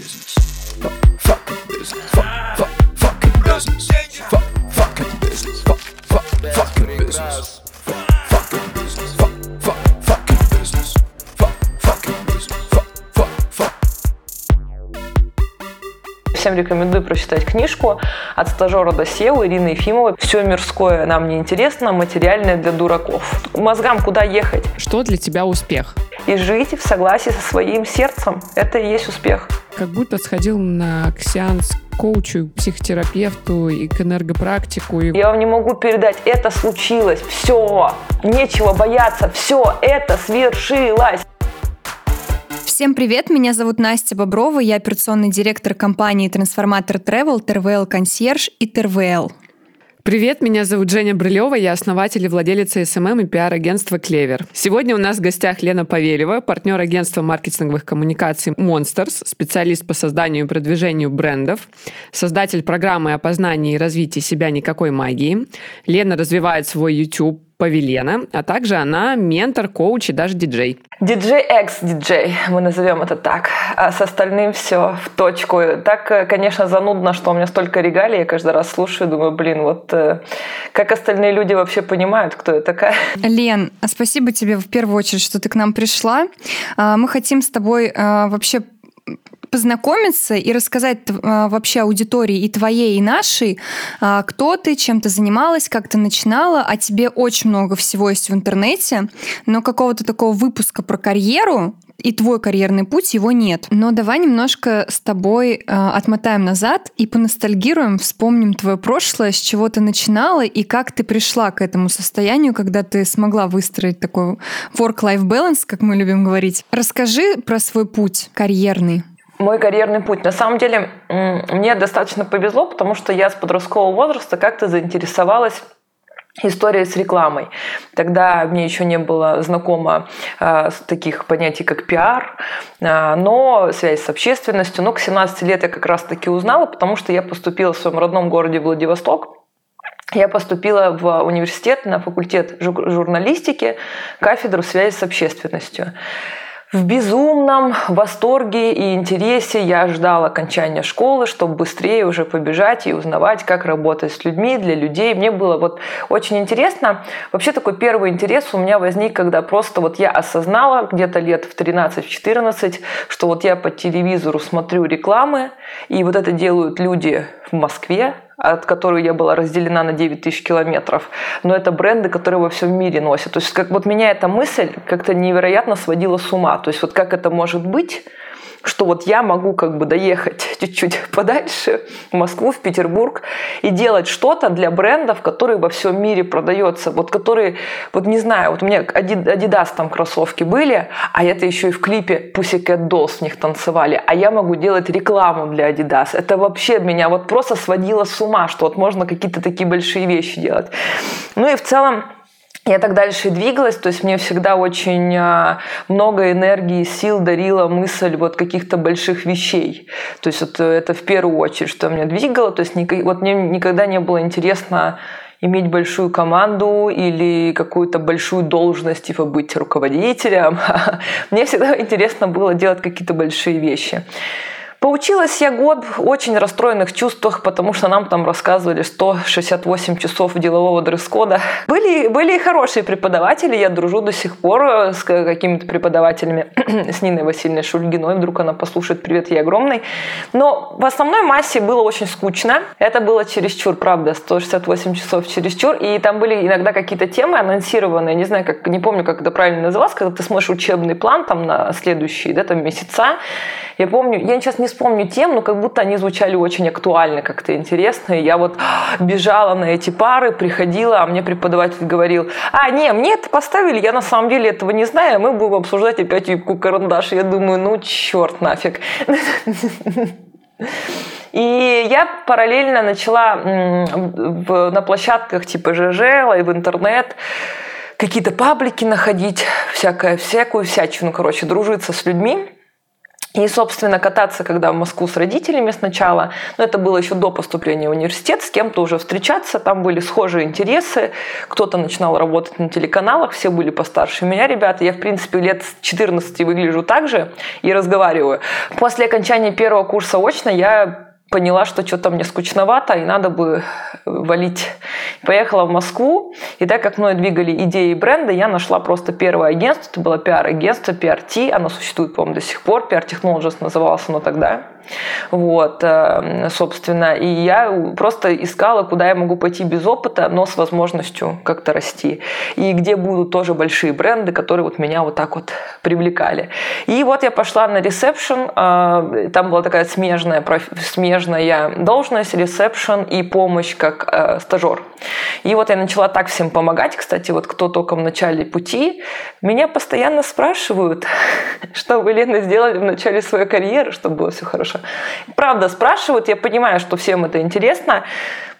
business. Fuck, fucking business. Fuck, fuck, fucking business. Fuck, fucking business. Fuck, fuck, fucking business. Fuck, fucking business. Fuck, fuck, fucking business. Fuck, fucking business. Fuck, fuck, fuck. Всем рекомендую прочитать книжку «От стажера до SEO» Ирины Ефимовой. Все мирское нам не интересно, материальное для дураков. Мозгам куда ехать? Что для тебя успех? И жить в согласии со своим сердцем. Это и есть успех. Как будто сходил на сеанс к коучу, психотерапевту и к энергопрактику. И... Я вам не могу передать, это случилось, все, нечего бояться, все, это свершилось. Всем привет, меня зовут Настя Боброва, я операционный директор компании Трансформатор Travel, TRVL Консьерж и TRVL. Привет, меня зовут Женя Брылева, я основатель и владелица SMM и пиар-агентства «Клевер». Сегодня у нас в гостях Лена Павельева, партнер агентства маркетинговых коммуникаций Monstars, специалист по созданию и продвижению брендов, создатель программы опознания и развития себя никакой магии. Лена развивает свой YouTube Павелена, а также она ментор, коуч и даже диджей. Диджей экс-диджей, мы назовем это так. А с остальным все в точку. Так, э, конечно, занудно, что у меня столько регалий, я каждый раз слушаю, думаю, блин, вот э, как остальные люди вообще понимают, кто я такая? Лен, спасибо тебе в первую очередь, что ты к нам пришла. А, мы хотим с тобой а, вообще познакомиться и рассказать а, вообще аудитории и твоей, и нашей, а, кто ты, чем ты занималась, как ты начинала. О тебе очень много всего есть в интернете, но какого-то такого выпуска про карьеру и твой карьерный путь, его нет. Но давай немножко с тобой э, отмотаем назад и поностальгируем, вспомним твое прошлое, с чего ты начинала и как ты пришла к этому состоянию, когда ты смогла выстроить такой work-life balance, как мы любим говорить. Расскажи про свой путь карьерный мой карьерный путь. На самом деле, мне достаточно повезло, потому что я с подросткового возраста как-то заинтересовалась история с рекламой. Тогда мне еще не было знакомо э, таких понятий, как пиар, э, но связь с общественностью. Но к 17 лет я как раз-таки узнала, потому что я поступила в своем родном городе Владивосток. Я поступила в университет на факультет журналистики, кафедру связи с общественностью. В безумном восторге и интересе я ждала окончания школы, чтобы быстрее уже побежать и узнавать, как работать с людьми, для людей. Мне было вот очень интересно. Вообще такой первый интерес у меня возник, когда просто вот я осознала где-то лет в 13-14, что вот я по телевизору смотрю рекламы, и вот это делают люди в Москве, от которой я была разделена на 9 тысяч километров. Но это бренды, которые во всем мире носят. То есть как вот меня эта мысль как-то невероятно сводила с ума. То есть вот как это может быть, что вот я могу как бы доехать чуть-чуть подальше в Москву, в Петербург и делать что-то для брендов, которые во всем мире продаются, вот которые, вот не знаю, вот у меня Adidas там кроссовки были, а это еще и в клипе Pussycat Dolls в них танцевали, а я могу делать рекламу для Adidas. Это вообще меня вот просто сводило с ума, что вот можно какие-то такие большие вещи делать. Ну и в целом я так дальше и двигалась, то есть мне всегда очень а, много энергии, сил дарила мысль вот каких-то больших вещей. То есть вот это в первую очередь, что меня двигало. То есть вот мне никогда не было интересно иметь большую команду или какую-то большую должность, типа быть руководителем. Мне всегда интересно было делать какие-то большие вещи. Поучилась я год в очень расстроенных чувствах, потому что нам там рассказывали 168 часов делового дресс-кода. Были, были и хорошие преподаватели, я дружу до сих пор с какими-то преподавателями, с Ниной Васильевной Шульгиной, вдруг она послушает, привет ей огромный. Но в основной массе было очень скучно, это было чересчур, правда, 168 часов чересчур, и там были иногда какие-то темы анонсированные, не знаю, как, не помню, как это правильно называлось, когда ты смотришь учебный план там на следующие да, там, месяца, я помню, я сейчас не вспомню тем, но как будто они звучали очень актуально, как-то интересно. И я вот бежала на эти пары, приходила, а мне преподаватель говорил, а, не, мне это поставили, я на самом деле этого не знаю, мы будем обсуждать опять юбку карандаш. Я думаю, ну черт нафиг. И я параллельно начала на площадках типа ЖЖ, в интернет какие-то паблики находить, всякое, всякую всячину, короче, дружиться с людьми. И, собственно, кататься, когда в Москву с родителями сначала, но это было еще до поступления в университет, с кем-то уже встречаться, там были схожие интересы, кто-то начинал работать на телеканалах, все были постарше меня ребята, я, в принципе, лет с 14 выгляжу так же и разговариваю. После окончания первого курса очно я поняла, что что-то мне скучновато, и надо бы валить. Поехала в Москву, и так как мной двигали идеи бренда, я нашла просто первое агентство, это было пиар-агентство, PRT, оно существует, по-моему, до сих пор, PR Technologies называлось оно тогда. Вот, э, собственно, и я просто искала, куда я могу пойти без опыта, но с возможностью как-то расти. И где будут тоже большие бренды, которые вот меня вот так вот привлекали. И вот я пошла на ресепшн, э, там была такая смежная, смежная должность, ресепшн и помощь как э, стажер. И вот я начала так всем помогать, кстати, вот кто только в начале пути, меня постоянно спрашивают, что вы, Лена, сделали в начале своей карьеры, чтобы было все хорошо. Правда, спрашивают, я понимаю, что всем это интересно.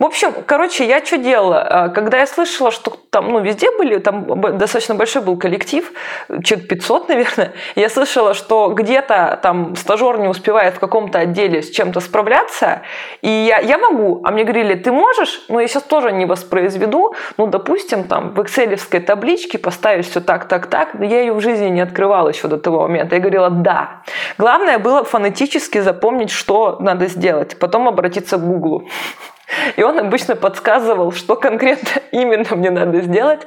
В общем, короче, я что делала? А, когда я слышала, что там, ну, везде были, там достаточно большой был коллектив, человек 500, наверное, я слышала, что где-то там стажер не успевает в каком-то отделе с чем-то справляться, и я, я могу, а мне говорили, ты можешь? Ну, я сейчас тоже не воспроизведу, ну, допустим, там в экселевской табличке поставить все так, так, так, но я ее в жизни не открывала еще до того момента. Я говорила, да. Главное было фонетически запомнить, что надо сделать, потом обратиться к Гуглу. И он обычно подсказывал, что конкретно именно мне надо сделать.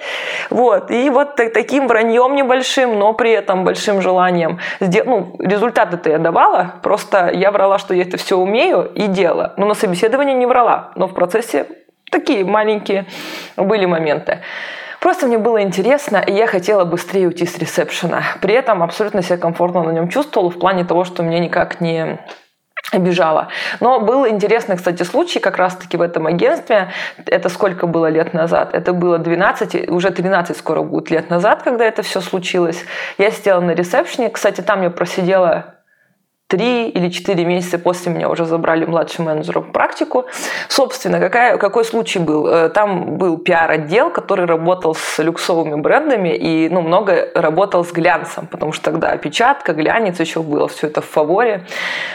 Вот. И вот таким враньем небольшим, но при этом большим желанием. Ну, результаты-то я давала, просто я врала, что я это все умею и делала. Но на собеседовании не врала, но в процессе такие маленькие были моменты. Просто мне было интересно, и я хотела быстрее уйти с ресепшена. При этом абсолютно себя комфортно на нем чувствовала в плане того, что мне никак не обижала. Но был интересный, кстати, случай как раз-таки в этом агентстве. Это сколько было лет назад? Это было 12, уже 13 скоро будет лет назад, когда это все случилось. Я сидела на ресепшне. Кстати, там я просидела три или четыре месяца после меня уже забрали младшим менеджером практику. Собственно, какая, какой случай был? Э, там был пиар-отдел, который работал с люксовыми брендами и ну, много работал с глянцем, потому что тогда опечатка, глянец еще было, все это в фаворе.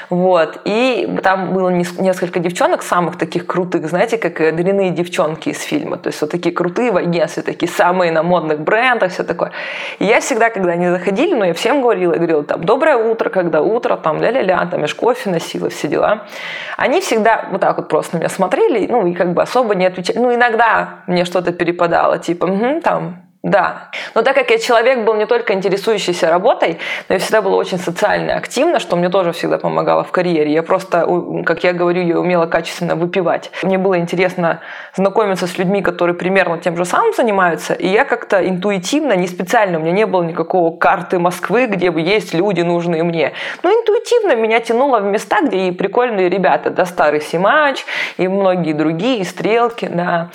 Вот. И там было несколько девчонок самых таких крутых, знаете, как дряные девчонки из фильма. То есть вот такие крутые в агентстве, такие самые на модных брендах, все такое. И я всегда, когда они заходили, ну я всем говорила, я говорила, там, доброе утро, когда утро, там, ля-ля-ля, там, я ж кофе носила, все дела. Они всегда вот так вот просто на меня смотрели, ну, и как бы особо не отвечали. Ну, иногда мне что-то перепадало, типа, угу, там, да. Но так как я человек был не только интересующийся работой, но я всегда была очень социально активна, что мне тоже всегда помогало в карьере. Я просто, как я говорю, я умела качественно выпивать. Мне было интересно знакомиться с людьми, которые примерно тем же самым занимаются, и я как-то интуитивно, не специально, у меня не было никакого карты Москвы, где бы есть люди, нужные мне. Но интуитивно меня тянуло в места, где и прикольные ребята, да, Старый Симач, и многие другие, Стрелки, да.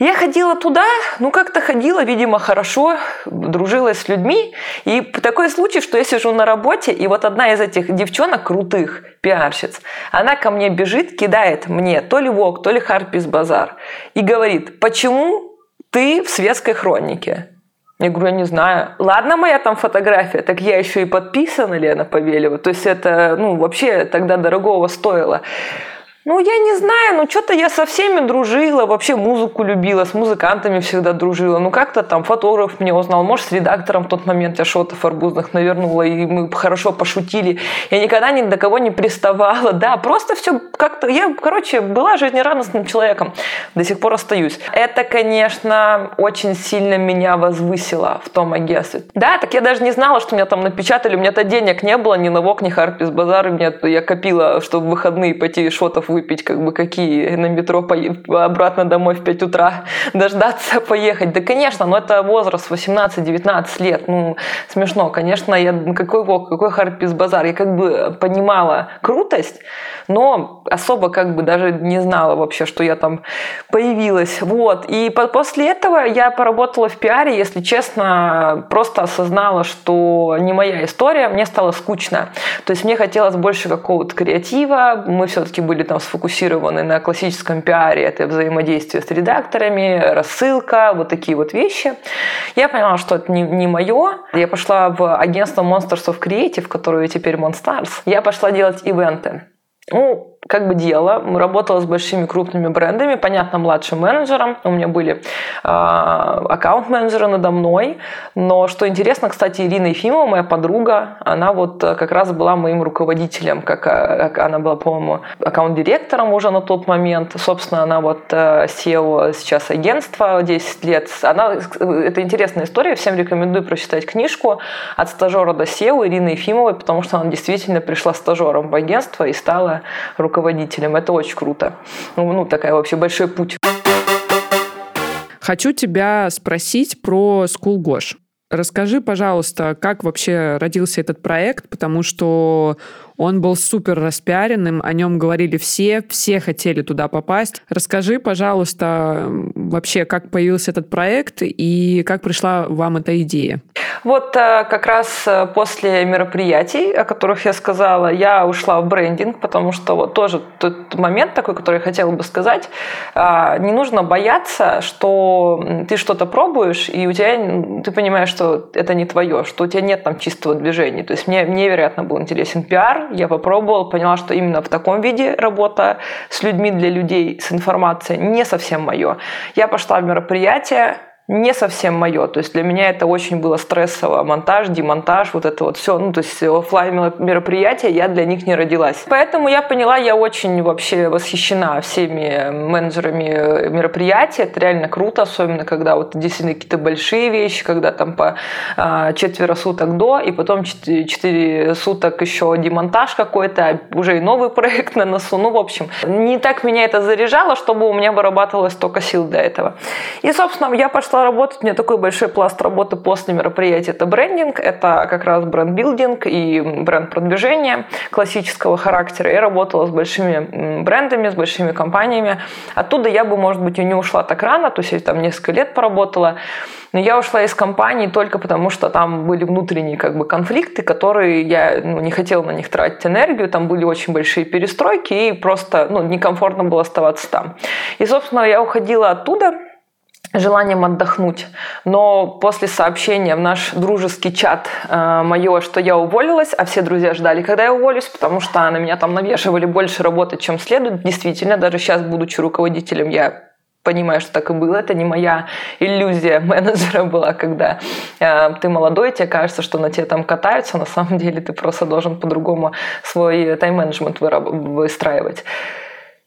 Я ходила туда, ну как-то ходила, видимо, хорошо, дружилась с людьми. И такой случай, что я сижу на работе, и вот одна из этих девчонок крутых, пиарщиц, она ко мне бежит, кидает мне то ли ВОК, то ли Харпис Базар. И говорит, почему ты в светской хронике? Я говорю, я не знаю. Ладно, моя там фотография, так я еще и подписана Лена Павелева. То есть это, ну, вообще тогда дорогого стоило. Ну, я не знаю, ну что-то я со всеми дружила, вообще музыку любила, с музыкантами всегда дружила. Ну, как-то там фотограф меня узнал, может, с редактором в тот момент я что-то арбузных навернула, и мы хорошо пошутили. Я никогда ни до кого не приставала, да, просто все как-то... Я, короче, была жизнерадостным человеком, до сих пор остаюсь. Это, конечно, очень сильно меня возвысило в том агентстве. Да, так я даже не знала, что меня там напечатали, у меня-то денег не было ни на ВОК, ни Харпис Базар, я копила, чтобы в выходные пойти шотов выпить, как бы какие на метро по... обратно домой в 5 утра дождаться, поехать. Да, конечно, но это возраст 18-19 лет. Ну, смешно. Конечно, я какой вок, какой Харпис базар. Я как бы понимала крутость, но особо как бы даже не знала вообще, что я там появилась. Вот. И после этого я поработала в пиаре, если честно, просто осознала, что не моя история, мне стало скучно. То есть мне хотелось больше какого-то креатива, мы все-таки были там сфокусированы на классическом пиаре, это взаимодействие с редакторами, рассылка, вот такие вот вещи. Я поняла, что это не, не мое. Я пошла в агентство Monsters of Creative, которое теперь Monstars. Я пошла делать ивенты. Ну, как бы дело. Работала с большими крупными брендами, понятно, младшим менеджером. У меня были э, аккаунт-менеджеры надо мной. Но что интересно, кстати, Ирина Ефимова, моя подруга, она вот э, как раз была моим руководителем, как, э, как она была, по-моему, аккаунт-директором уже на тот момент. Собственно, она вот э, сейчас агентства 10 лет. Она, это интересная история, всем рекомендую прочитать книжку «От стажера до SEO» Ирины Ефимовой, потому что она действительно пришла стажером в агентство и стала руководителем. Это очень круто. Ну, ну такая вообще большой путь. Хочу тебя спросить про School Gosh. Расскажи, пожалуйста, как вообще родился этот проект, потому что он был супер распиаренным, о нем говорили все, все хотели туда попасть. Расскажи, пожалуйста, вообще, как появился этот проект и как пришла вам эта идея? Вот э, как раз э, после мероприятий, о которых я сказала, я ушла в брендинг, потому что вот тоже тот момент такой, который я хотела бы сказать, а, не нужно бояться, что ты что-то пробуешь, и у тебя, ты понимаешь, что это не твое, что у тебя нет там чистого движения. То есть мне невероятно был интересен пиар, я попробовала, поняла, что именно в таком виде работа с людьми для людей, с информацией не совсем мое. Я пошла в мероприятие, не совсем мое. То есть для меня это очень было стрессово. Монтаж, демонтаж, вот это вот все. Ну, то есть офлайн мероприятия, я для них не родилась. Поэтому я поняла, я очень вообще восхищена всеми менеджерами мероприятий. Это реально круто, особенно когда вот действительно какие-то большие вещи, когда там по а, четверо суток до, и потом четыре суток еще демонтаж какой-то, а уже и новый проект на носу. Ну, в общем, не так меня это заряжало, чтобы у меня вырабатывалось столько сил для этого. И, собственно, я пошла начала работать, у меня такой большой пласт работы после мероприятия. Это брендинг, это как раз бренд-билдинг и бренд-продвижение классического характера. Я работала с большими брендами, с большими компаниями. Оттуда я бы, может быть, и не ушла так рано, то есть я там несколько лет поработала. Но я ушла из компании только потому, что там были внутренние как бы, конфликты, которые я ну, не хотела на них тратить энергию. Там были очень большие перестройки, и просто ну, некомфортно было оставаться там. И, собственно, я уходила оттуда, желанием отдохнуть. Но после сообщения в наш дружеский чат э, мое, что я уволилась, а все друзья ждали, когда я уволюсь, потому что на меня там навешивали больше работы, чем следует. Действительно, даже сейчас, будучи руководителем, я понимаю, что так и было. Это не моя иллюзия менеджера была, когда э, ты молодой, тебе кажется, что на тебе там катаются, на самом деле ты просто должен по-другому свой тайм-менеджмент выстраивать.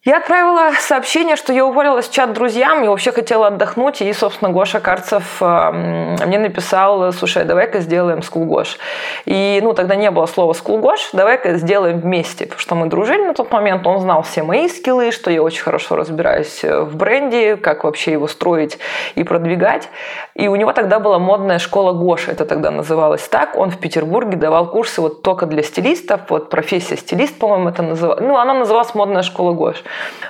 Я отправила сообщение, что я уволилась в чат друзьям и вообще хотела отдохнуть. И, собственно, Гоша Карцев мне написал, слушай, давай-ка сделаем скулгош. И, ну, тогда не было слова скулгош, давай-ка сделаем вместе. Потому что мы дружили на тот момент, он знал все мои скиллы, что я очень хорошо разбираюсь э, в бренде, как вообще его строить и продвигать. И у него тогда была модная школа Гоша, это тогда называлось так. Он в Петербурге давал курсы вот только для стилистов, вот профессия стилист, по-моему, это называлось. Ну, она называлась модная школа Гош.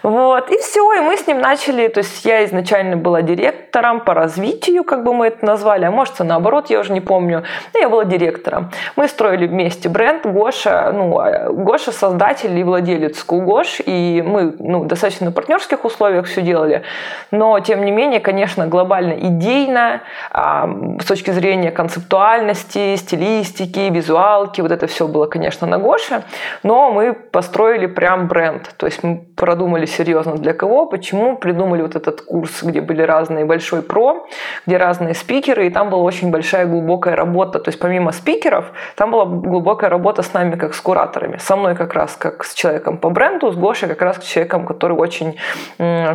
Вот, и все, и мы с ним начали, то есть я изначально была директором по развитию, как бы мы это назвали, а может, и наоборот, я уже не помню, но я была директором. Мы строили вместе бренд Гоша, ну, а, Гоша создатель и владелец Гош, и мы, ну, достаточно на партнерских условиях все делали, но, тем не менее, конечно, глобально идейно, а, с точки зрения концептуальности, стилистики, визуалки, вот это все было, конечно, на Гоше, но мы построили прям бренд, то есть мы продумали серьезно для кого, почему, придумали вот этот курс, где были разные большой про, где разные спикеры, и там была очень большая глубокая работа. То есть помимо спикеров, там была глубокая работа с нами, как с кураторами. Со мной как раз как с человеком по бренду, с Гошей как раз с человеком, который очень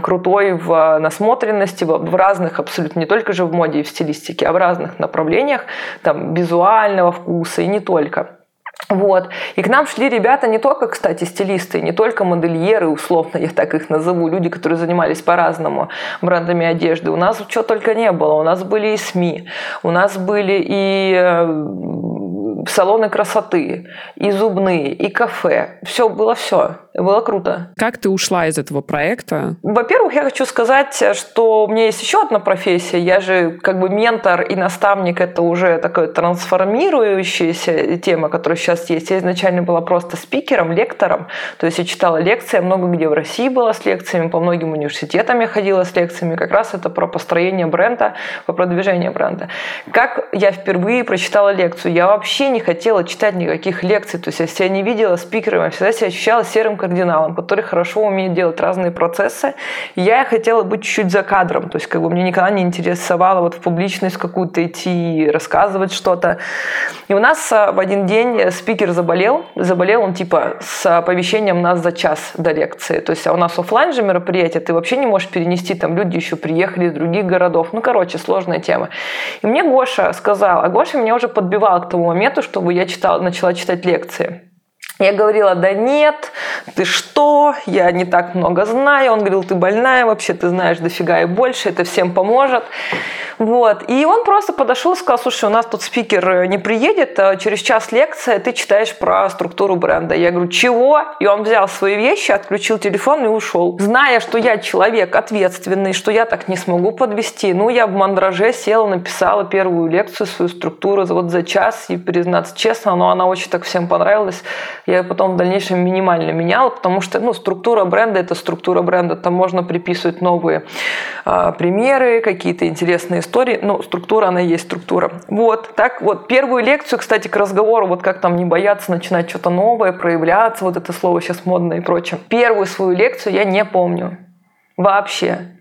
крутой в насмотренности, в разных абсолютно, не только же в моде и в стилистике, а в разных направлениях, там, визуального вкуса и не только. Вот. И к нам шли ребята не только, кстати, стилисты, не только модельеры, условно я так их назову, люди, которые занимались по-разному брендами одежды. У нас что только не было. У нас были и СМИ, у нас были и э, салоны красоты, и зубные, и кафе. Все, было все. Было круто. Как ты ушла из этого проекта? Во-первых, я хочу сказать, что у меня есть еще одна профессия. Я же как бы ментор и наставник. Это уже такая трансформирующаяся тема, которая сейчас есть. Я изначально была просто спикером, лектором. То есть я читала лекции, много где в России была с лекциями, по многим университетам я ходила с лекциями. Как раз это про построение бренда, про продвижение бренда. Как я впервые прочитала лекцию? Я вообще не хотела читать никаких лекций. То есть я себя не видела спикером, я всегда себя ощущала серым кардиналом, который хорошо умеет делать разные процессы. Я хотела быть чуть-чуть за кадром, то есть как бы мне никогда не интересовало вот в публичность какую-то идти, рассказывать что-то. И у нас а, в один день спикер заболел, заболел он типа с оповещением нас за час до лекции. То есть а у нас офлайн же мероприятие, ты вообще не можешь перенести, там люди еще приехали из других городов. Ну, короче, сложная тема. И мне Гоша сказал, а Гоша меня уже подбивал к тому моменту, чтобы я читала, начала читать лекции. Я говорила, да нет, ты что, я не так много знаю. Он говорил, ты больная, вообще ты знаешь дофига и больше, это всем поможет. Вот. И он просто подошел и сказал, слушай, у нас тут спикер не приедет, а через час лекция, ты читаешь про структуру бренда. Я говорю, чего? И он взял свои вещи, отключил телефон и ушел. Зная, что я человек ответственный, что я так не смогу подвести, ну, я в мандраже села, написала первую лекцию, свою структуру вот за час, и признаться честно, но она очень так всем понравилась я потом в дальнейшем минимально меняла, потому что ну, структура бренда – это структура бренда. Там можно приписывать новые э, примеры, какие-то интересные истории. Ну, структура, она есть структура. Вот, так вот. Первую лекцию, кстати, к разговору, вот как там не бояться начинать что-то новое, проявляться, вот это слово сейчас модное и прочее. Первую свою лекцию я не помню. Вообще.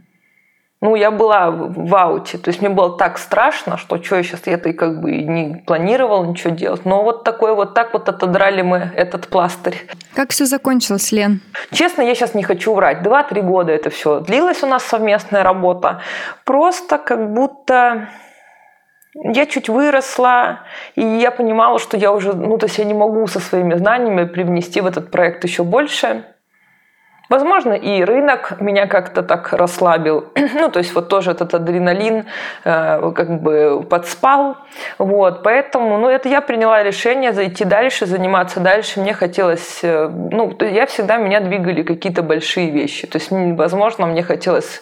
Ну, я была в ауте, то есть мне было так страшно, что что я сейчас я это как бы не планировала ничего делать. Но вот такой вот так вот отодрали мы этот пластырь. Как все закончилось, Лен? Честно, я сейчас не хочу врать. Два-три года это все длилась у нас совместная работа. Просто как будто я чуть выросла, и я понимала, что я уже, ну, то есть я не могу со своими знаниями привнести в этот проект еще больше. Возможно, и рынок меня как-то так расслабил. ну, то есть вот тоже этот адреналин э, как бы подспал. Вот, поэтому, ну, это я приняла решение зайти дальше, заниматься дальше. Мне хотелось, э, ну, я всегда, меня двигали какие-то большие вещи. То есть, возможно, мне хотелось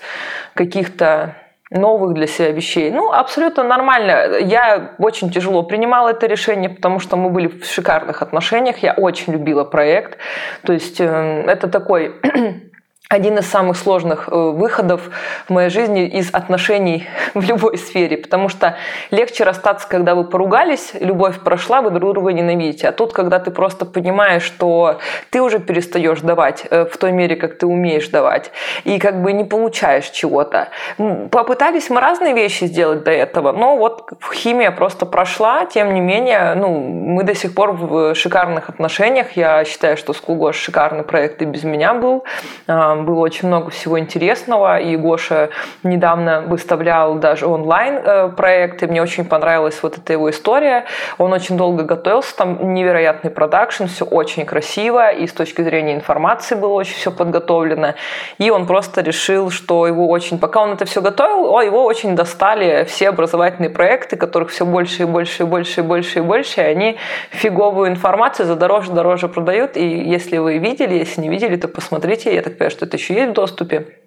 каких-то новых для себя вещей. Ну, абсолютно нормально. Я очень тяжело принимала это решение, потому что мы были в шикарных отношениях. Я очень любила проект. То есть э, это такой один из самых сложных э, выходов в моей жизни из отношений в любой сфере, потому что легче расстаться, когда вы поругались, любовь прошла, вы друг друга ненавидите. А тут, когда ты просто понимаешь, что ты уже перестаешь давать э, в той мере, как ты умеешь давать, и как бы не получаешь чего-то. Попытались мы разные вещи сделать до этого, но вот химия просто прошла, тем не менее, ну, мы до сих пор в шикарных отношениях. Я считаю, что Скулгош шикарный проект и без меня был а, было очень много всего интересного, и Гоша недавно выставлял даже онлайн э, проекты, мне очень понравилась вот эта его история. Он очень долго готовился, там невероятный продакшн, все очень красиво, и с точки зрения информации было очень все подготовлено. И он просто решил, что его очень, пока он это все готовил, его очень достали все образовательные проекты, которых все больше и больше и больше и больше и больше, и они фиговую информацию за дороже дороже продают. И если вы видели, если не видели, то посмотрите, я так понимаю, что это еще есть в доступе.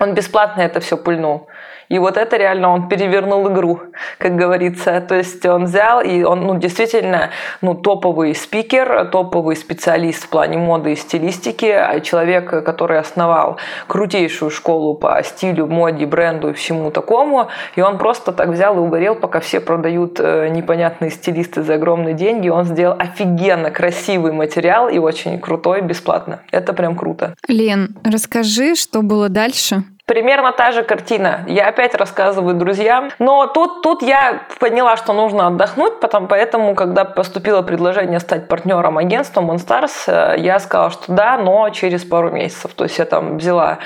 Он бесплатно это все пульнул. И вот это реально он перевернул игру, как говорится. То есть он взял, и он ну, действительно ну, топовый спикер, топовый специалист в плане моды и стилистики, а человек, который основал крутейшую школу по стилю, моде, бренду и всему такому. И он просто так взял и угорел, пока все продают э, непонятные стилисты за огромные деньги. Он сделал офигенно красивый материал и очень крутой, бесплатно. Это прям круто. Лен, расскажи, что было дальше? Примерно та же картина. Я опять рассказываю друзьям. Но тут, тут я поняла, что нужно отдохнуть, потом, поэтому, когда поступило предложение стать партнером агентства Monstars, э, я сказала, что да, но через пару месяцев. То есть я там взяла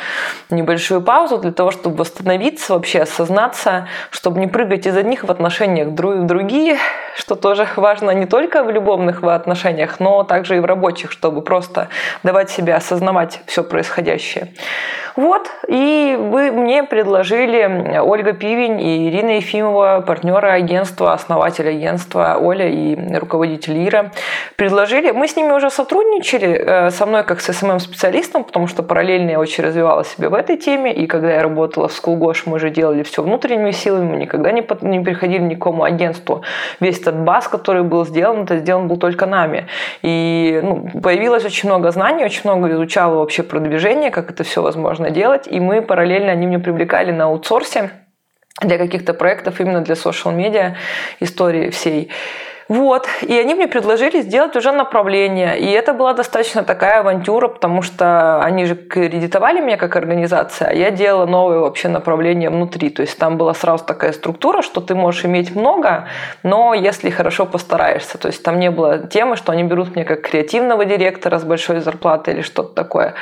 небольшую паузу для того, чтобы восстановиться, вообще осознаться, чтобы не прыгать из одних в отношениях в другие, что тоже важно не только в любовных отношениях, но также и в рабочих, чтобы просто давать себе осознавать все происходящее. Вот, и вы мне предложили Ольга Пивень и Ирина Ефимова, партнеры агентства, основатель агентства Оля и руководитель Ира, предложили. Мы с ними уже сотрудничали, э, со мной как с СММ-специалистом, потому что параллельно я очень развивала себя в этой теме, и когда я работала в Скулгош, мы же делали все внутренними силами, мы никогда не, не переходили ни к какому агентству. Весь этот бас, который был сделан, это сделан был только нами. И ну, появилось очень много знаний, очень много изучала вообще продвижение, как это все возможно можно делать. И мы параллельно, они меня привлекали на аутсорсе для каких-то проектов, именно для social медиа истории всей. Вот. И они мне предложили сделать уже направление. И это была достаточно такая авантюра, потому что они же кредитовали меня как организация, а я делала новое вообще направление внутри. То есть там была сразу такая структура, что ты можешь иметь много, но если хорошо постараешься. То есть там не было темы, что они берут меня как креативного директора с большой зарплатой или что-то такое.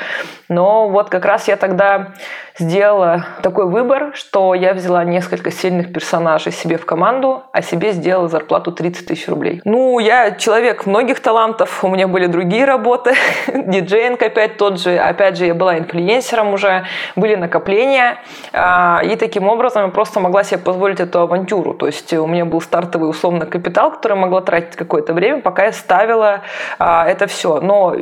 Но вот как раз я тогда сделала такой выбор, что я взяла несколько сильных персонажей себе в команду, а себе сделала зарплату 30 тысяч рублей. Ну, я человек многих талантов, у меня были другие работы, диджейнг опять тот же, опять же, я была инфлюенсером уже, были накопления, а, и таким образом я просто могла себе позволить эту авантюру. То есть у меня был стартовый условно капитал, который могла тратить какое-то время, пока я ставила а, это все. Но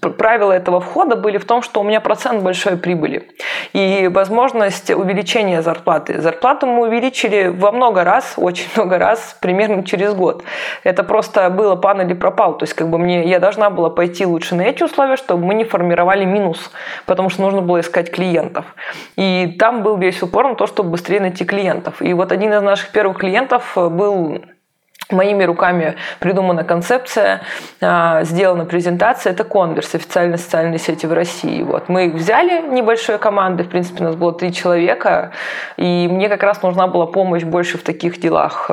правила этого входа были в том, что у меня процент большой прибыли и возможность увеличения зарплаты. Зарплату мы увеличили во много раз, очень много раз, примерно через год. Это просто было пан или пропал. То есть как бы мне, я должна была пойти лучше на эти условия, чтобы мы не формировали минус, потому что нужно было искать клиентов. И там был весь упор на то, чтобы быстрее найти клиентов. И вот один из наших первых клиентов был моими руками придумана концепция, а, сделана презентация. Это Конверс, официальные социальные сети в России. Вот. Мы их взяли, небольшой команды, в принципе, у нас было три человека, и мне как раз нужна была помощь больше в таких делах.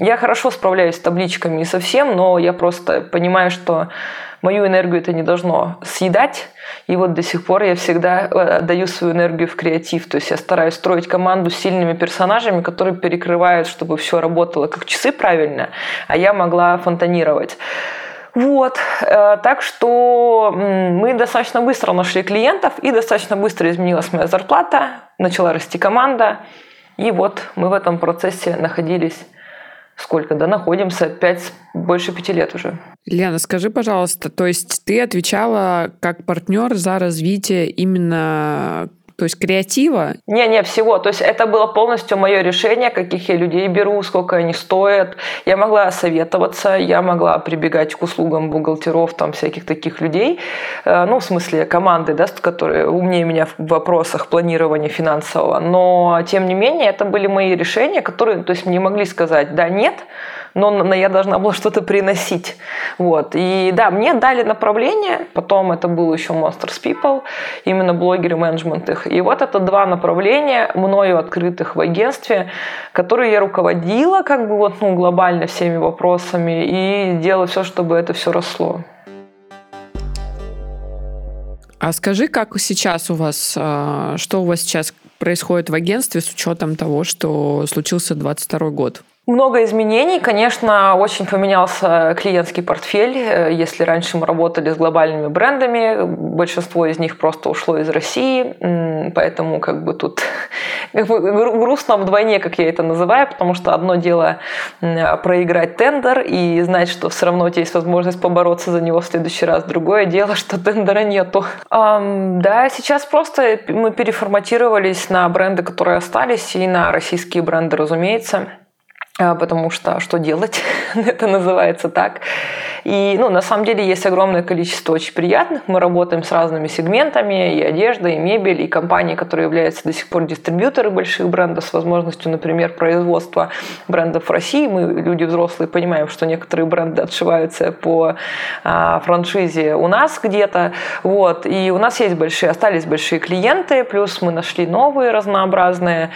Я хорошо справляюсь с табличками и со всем, но я просто понимаю, что мою энергию это не должно съедать, и вот до сих пор я всегда э, отдаю свою энергию в креатив. То есть я стараюсь строить команду с сильными персонажами, которые перекрывают, чтобы все работало как часы правильно, а я могла фонтанировать. Вот, э, так что мы достаточно быстро нашли клиентов, и достаточно быстро изменилась моя зарплата, начала расти команда, и вот мы в этом процессе находились сколько, да, находимся пять, больше пяти лет уже. Лена, скажи, пожалуйста, то есть ты отвечала как партнер за развитие именно то есть креатива? Не, не, всего. То есть это было полностью мое решение, каких я людей беру, сколько они стоят. Я могла советоваться, я могла прибегать к услугам бухгалтеров, там всяких таких людей. Э, ну, в смысле команды, да, которые умнее меня в вопросах планирования финансового. Но, тем не менее, это были мои решения, которые, то есть мне могли сказать да, нет, но я должна была что-то приносить. Вот. И да, мне дали направление, потом это был еще Monsters People, именно блогеры, менеджмент их. И вот это два направления, мною открытых в агентстве, которые я руководила как бы вот, ну, глобально всеми вопросами и делала все, чтобы это все росло. А скажи, как сейчас у вас, а, что у вас сейчас происходит в агентстве с учетом того, что случился 22 год? Много изменений. Конечно, очень поменялся клиентский портфель. Э, если раньше мы работали с глобальными брендами, большинство из них просто ушло из России. Поэтому как бы тут как бы грустно вдвойне, как я это называю, потому что одно дело проиграть тендер и знать, что все равно у тебя есть возможность побороться за него в следующий раз. Другое дело, что тендера нету. Um, да, сейчас просто мы переформатировались на бренды, которые остались, и на российские бренды, разумеется. А, потому что что делать, это называется так. И ну, на самом деле есть огромное количество очень приятных. Мы работаем с разными сегментами, и одежда, и мебель, и компании, которые являются до сих пор дистрибьюторы больших брендов с возможностью, например, производства брендов в России. Мы, люди взрослые, понимаем, что некоторые бренды отшиваются по а, франшизе у нас где-то. Вот. И у нас есть большие, остались большие клиенты, плюс мы нашли новые разнообразные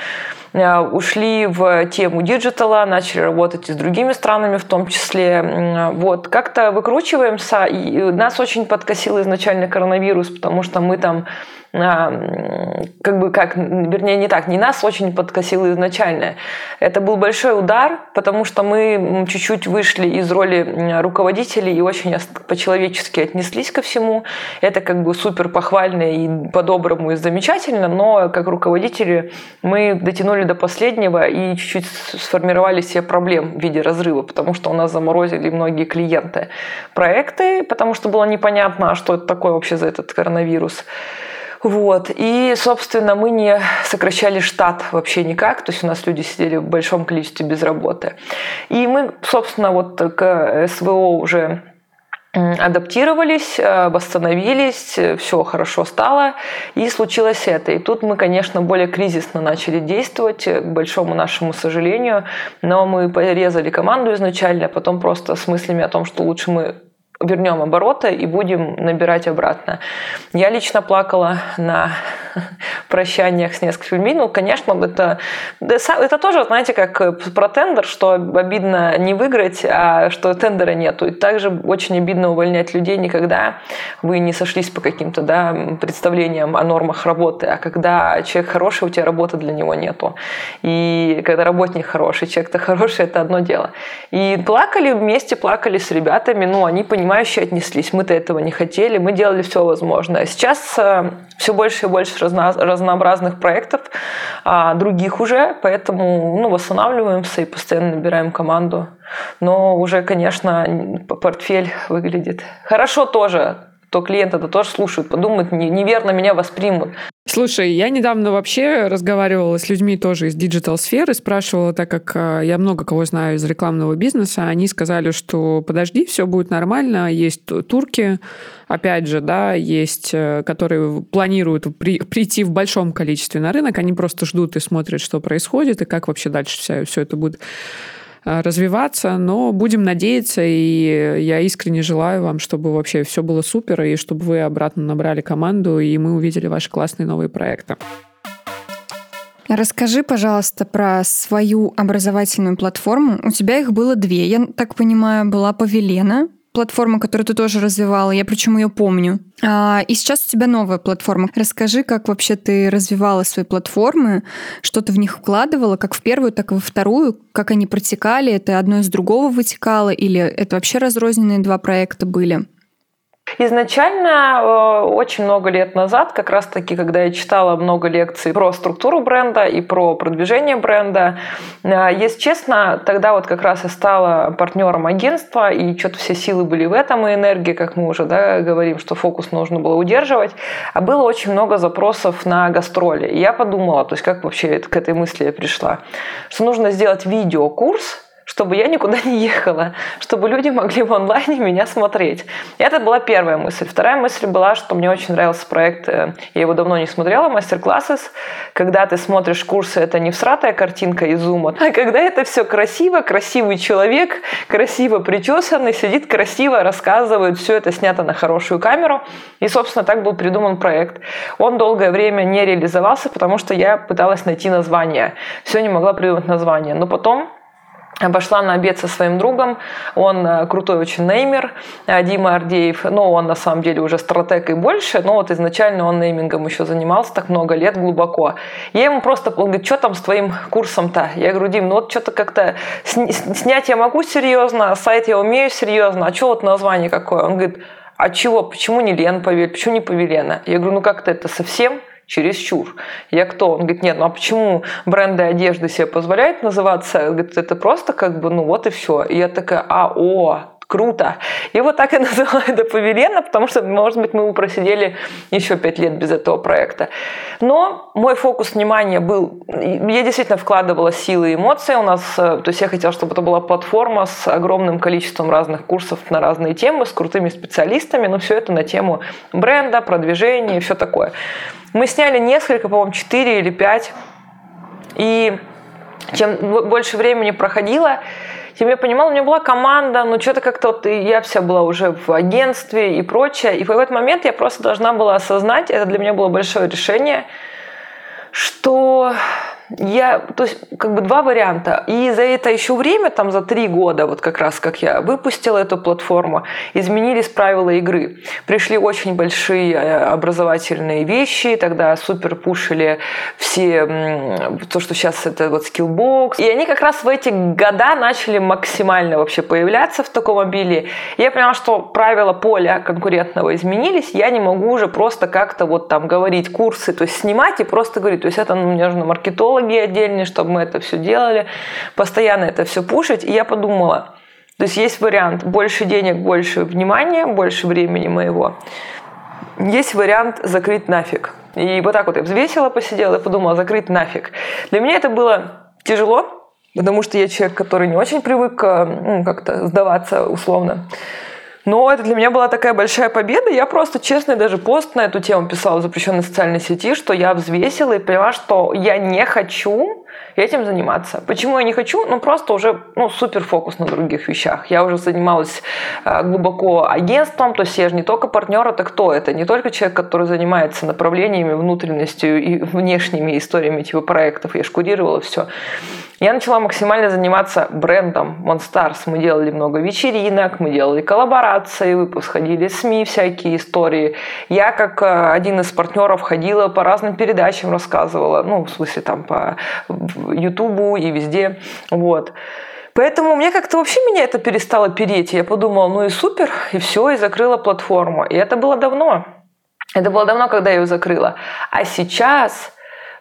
э, ушли в тему диджитала, начали работать и с другими странами в том числе. Вот. Как-то выкручиваемся. И нас очень подкосил изначально коронавирус, потому что мы там как бы как, вернее, не так, не нас очень подкосило изначально. Это был большой удар, потому что мы чуть-чуть вышли из роли руководителей и очень по-человечески отнеслись ко всему. Это как бы супер похвально и по-доброму и замечательно, но как руководители мы дотянули до последнего и чуть-чуть сформировали себе проблем в виде разрыва, потому что у нас заморозили многие клиенты проекты, потому что было непонятно, а что это такое вообще за этот коронавирус. Вот. И, собственно, мы не сокращали штат вообще никак. То есть у нас люди сидели в большом количестве без работы. И мы, собственно, вот к СВО уже адаптировались, э, восстановились, все хорошо стало, и случилось это. И тут мы, конечно, более кризисно начали действовать, к большому нашему сожалению, но мы порезали команду изначально, а потом просто с мыслями о том, что лучше мы вернем обороты и будем набирать обратно. Я лично плакала на прощаниях с несколькими людьми. Ну, конечно, это, это тоже, знаете, как про тендер, что обидно не выиграть, а что тендера нету. И также очень обидно увольнять людей никогда вы не сошлись по каким-то да, представлениям о нормах работы, а когда человек хороший, у тебя работы для него нету. И когда работник хороший, человек-то хороший, это одно дело. И плакали вместе, плакали с ребятами, ну, они понимающе отнеслись. Мы-то этого не хотели, мы делали все возможное. Сейчас э, все больше и больше разно, разнообразных проектов, а, других уже, поэтому ну, восстанавливаемся и постоянно набираем команду. Но уже, конечно, портфель выглядит хорошо тоже то клиент это тоже слушает, подумает, неверно меня воспримут. Слушай, я недавно вообще разговаривала с людьми тоже из digital-сферы, спрашивала, так как а, я много кого знаю из рекламного бизнеса, они сказали, что подожди, все будет нормально, есть турки, опять же, да, есть, э, которые планируют при, прийти в большом количестве на рынок, они просто ждут и смотрят, что происходит, и как вообще дальше все, все это будет развиваться, но будем надеяться, и я искренне желаю вам, чтобы вообще все было супер, и чтобы вы обратно набрали команду, и мы увидели ваши классные новые проекты. Расскажи, пожалуйста, про свою образовательную платформу. У тебя их было две, я так понимаю, была Павелена, платформа, которую ты тоже развивала, я причем ее помню. А, и сейчас у тебя новая платформа. Расскажи, как вообще ты развивала свои платформы, что ты в них вкладывала, как в первую, так и во вторую, как они протекали, это одно из другого вытекало, или это вообще разрозненные два проекта были? Изначально, э, очень много лет назад, как раз-таки, когда я читала много лекций про структуру бренда и про продвижение бренда, э, если честно, тогда вот как раз я стала партнером агентства, и что-то все силы были в этом, и энергии, как мы уже да, говорим, что фокус нужно было удерживать. А было очень много запросов на гастроли. И я подумала, то есть как вообще к этой мысли я пришла, что нужно сделать видеокурс, чтобы я никуда не ехала, чтобы люди могли в онлайне меня смотреть. И это была первая мысль. Вторая мысль была, что мне очень нравился проект, э, я его давно не смотрела, мастер-классы, когда ты смотришь курсы, это не всратая картинка из зума, а когда это все красиво, красивый человек, красиво причесанный, сидит красиво, рассказывает, все это снято на хорошую камеру. И, собственно, так был придуман проект. Он долгое время не реализовался, потому что я пыталась найти название. Все не могла придумать название. Но потом пошла на обед со своим другом. Он э, крутой очень неймер, э, Дима Ардеев. Но он на самом деле уже стратег и больше. Но вот изначально он неймингом еще занимался так много лет глубоко. Я ему просто, он говорит, что там с твоим курсом-то? Я говорю, Дим, ну вот что-то как-то снять я могу серьезно, сайт я умею серьезно, а что вот название какое? Он говорит, а чего, почему не Лен Павель, почему не Павелена? Я говорю, ну как-то это совсем чересчур. Я кто? Он говорит, нет, ну а почему бренды одежды себе позволяют называться? Он говорит, это просто как бы, ну вот и все. И я такая, а, о, круто. Вот так и называю это Павелена, потому что, может быть, мы бы просидели еще пять лет без этого проекта. Но мой фокус внимания был... Я действительно вкладывала силы и эмоции у нас. Э, то есть я хотела, чтобы это была платформа с огромным количеством разных курсов на разные темы, с крутыми специалистами, но все это на тему бренда, продвижения и все такое. Мы сняли несколько, по-моему, 4 или 5. И чем больше времени проходило, тем я понимала, у меня была команда, но что-то как-то вот я вся была уже в агентстве и прочее. И в какой-то момент я просто должна была осознать, это для меня было большое решение, что я, то есть, как бы два варианта. И за это еще время, там, за три года, вот как раз как я выпустила эту платформу, изменились правила игры. Пришли очень большие э, образовательные вещи, тогда супер пушили все, то, что сейчас это вот скиллбокс. И они как раз в эти года начали максимально вообще появляться в таком мобиле. И я поняла, что правила поля конкурентного изменились, я не могу уже просто как-то вот там говорить курсы, то есть снимать и просто говорить. То есть это ну, мне нужно маркетологи отдельные, чтобы мы это все делали, постоянно это все пушить. И я подумала, то есть есть вариант больше денег, больше внимания, больше времени моего. Есть вариант закрыть нафиг. И вот так вот я взвесила, посидела и подумала, закрыть нафиг. Для меня это было тяжело, потому что я человек, который не очень привык э, ну, как-то сдаваться условно. Но это для меня была такая большая победа. Я просто честно даже пост на эту тему писала в запрещенной социальной сети, что я взвесила и поняла, что я не хочу этим заниматься. Почему я не хочу? Ну, просто уже ну, супер фокус на других вещах. Я уже занималась э, глубоко агентством, то есть я же не только партнер, это кто? Это не только человек, который занимается направлениями, внутренностью и внешними историями типа проектов. Я шкурировала все. Я начала максимально заниматься брендом Monstars. Мы делали много вечеринок, мы делали коллаборации, выпуск ходили СМИ, всякие истории. Я как э, один из партнеров ходила по разным передачам, рассказывала, ну, в смысле, там, по Ютубу и везде. Вот. Поэтому мне как-то вообще меня это перестало переть. Я подумала, ну и супер, и все, и закрыла платформу. И это было давно. Это было давно, когда я ее закрыла. А сейчас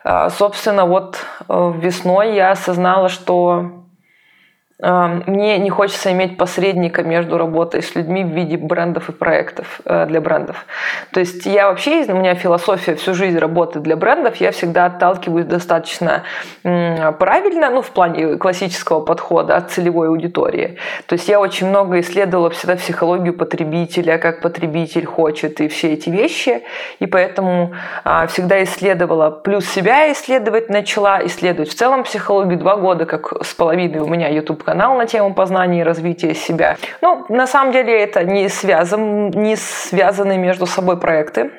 а, собственно, вот э, весной я осознала, что мне не хочется иметь посредника между работой с людьми в виде брендов и проектов э, для брендов. То есть я вообще, у меня философия всю жизнь работы для брендов, я всегда отталкиваюсь достаточно правильно, ну, в плане классического подхода от целевой аудитории. То есть я очень много исследовала всегда психологию потребителя, как потребитель хочет и все эти вещи, и поэтому а, всегда исследовала, плюс себя исследовать начала, исследовать в целом психологию два года, как с половиной у меня YouTube канал на тему познания и развития себя. Ну, на самом деле это не, связан, не связаны между собой проекты.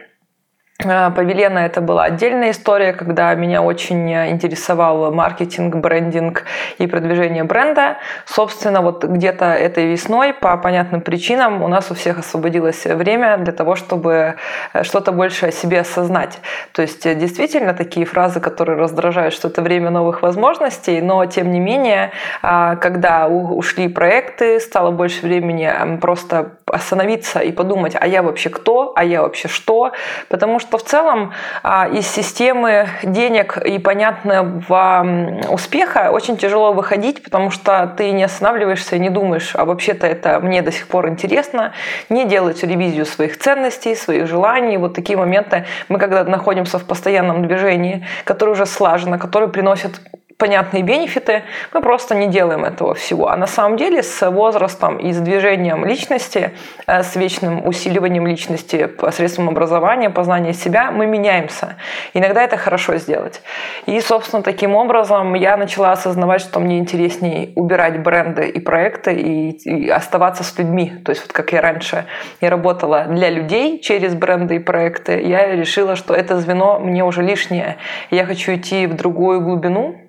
Э, Павелена это была отдельная история, когда меня очень интересовал маркетинг, брендинг и продвижение бренда. Собственно, вот где-то этой весной по понятным причинам у нас у всех освободилось время для того, чтобы э, что-то больше о себе осознать. То есть э, действительно такие фразы, которые раздражают, что это время новых возможностей, но тем не менее, а, когда ушли проекты, стало больше времени просто остановиться и подумать, а я вообще кто, а я вообще что, потому что в целом а, из системы денег и понятного успеха очень тяжело выходить, потому что ты не останавливаешься, не думаешь, а вообще-то это мне до сих пор интересно, не делать ревизию своих ценностей, своих желаний. Вот такие моменты мы когда находимся в постоянном движении, которое уже слажено, которое приносит понятные бенефиты, мы просто не делаем этого всего. А на самом деле с возрастом и с движением личности, э, с вечным усиливанием личности посредством образования, познания себя, мы меняемся. Иногда это хорошо сделать. И, собственно, таким образом я начала осознавать, что мне интереснее убирать бренды и проекты и, и оставаться с людьми. То есть вот как я раньше я работала для людей через бренды и проекты, я решила, что это звено мне уже лишнее. Я хочу идти в другую глубину,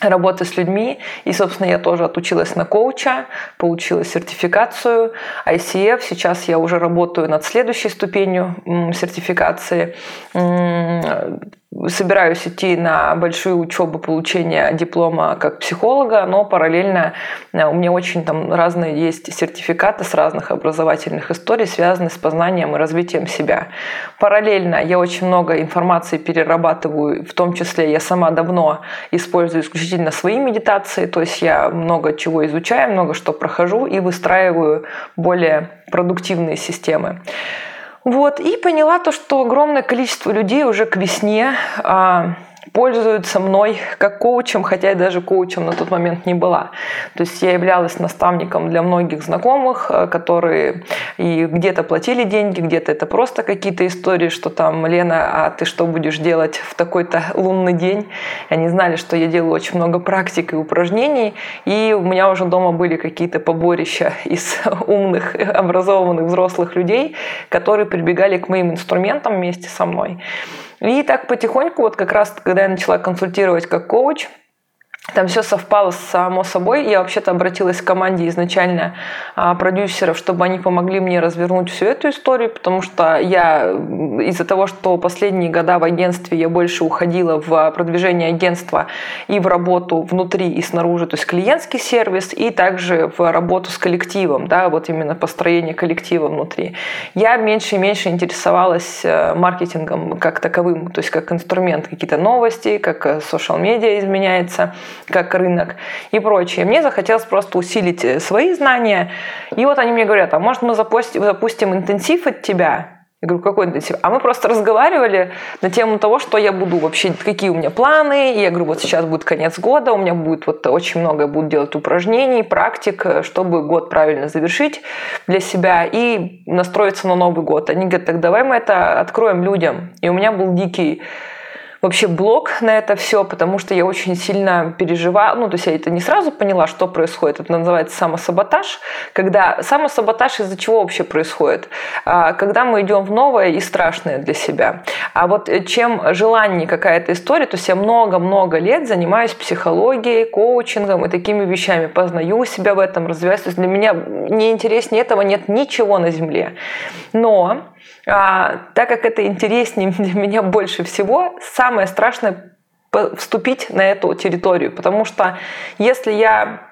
работы с людьми. И, собственно, я тоже отучилась на коуча, получила сертификацию ICF. Сейчас я уже работаю над следующей ступенью сертификации собираюсь идти на большую учебу получения диплома как психолога, но параллельно э, у меня очень там разные есть сертификаты с разных образовательных историй, связанные с познанием и развитием себя. Параллельно я очень много информации перерабатываю, в том числе я сама давно использую исключительно свои медитации, то есть я много чего изучаю, много что прохожу и выстраиваю более продуктивные системы. Вот, и поняла то, что огромное количество людей уже к весне а, пользуются мной как коучем, хотя я даже коучем на тот момент не была. То есть я являлась наставником для многих знакомых, э, которые и где-то платили деньги, где-то это просто какие-то истории, что там, Лена, а ты что будешь делать в такой-то лунный день? Они знали, что я делаю очень много практик и упражнений, и у меня уже дома были какие-то поборища из умных, образованных взрослых людей, которые прибегали к моим инструментам вместе со мной. И так потихоньку, вот как раз, когда я начала консультировать как коуч, там все совпало само собой. Я вообще-то обратилась к команде изначально а, продюсеров, чтобы они помогли мне развернуть всю эту историю, потому что я из-за того, что последние года в агентстве я больше уходила в продвижение агентства и в работу внутри и снаружи, то есть клиентский сервис, и также в работу с коллективом, да, вот именно построение коллектива внутри. Я меньше и меньше интересовалась э, маркетингом как таковым, то есть как инструмент, какие-то новости, как э, социал-медиа изменяется – как рынок и прочее. Мне захотелось просто усилить э, свои знания. И вот они мне говорят, а может мы запустим, запустим интенсив от тебя? Я говорю, какой интенсив? А мы просто разговаривали на тему того, что я буду вообще, какие у меня планы. И я говорю, вот сейчас будет конец года, у меня будет вот очень много, я буду делать упражнений, практик, э, чтобы год правильно завершить для себя и настроиться на Новый год. Они говорят, так давай мы это откроем людям. И у меня был дикий вообще блок на это все, потому что я очень сильно переживала, ну, то есть я это не сразу поняла, что происходит. Это называется самосаботаж. Когда самосаботаж из-за чего вообще происходит? А, когда мы идем в новое и страшное для себя. А вот э, чем желание какая-то история, то есть я много-много лет занимаюсь психологией, коучингом и такими вещами, познаю себя в этом, развиваюсь. То есть для меня не интереснее этого нет ничего на Земле. Но а, так как это интереснее для меня больше всего, самое страшное вступить на эту территорию, потому что если я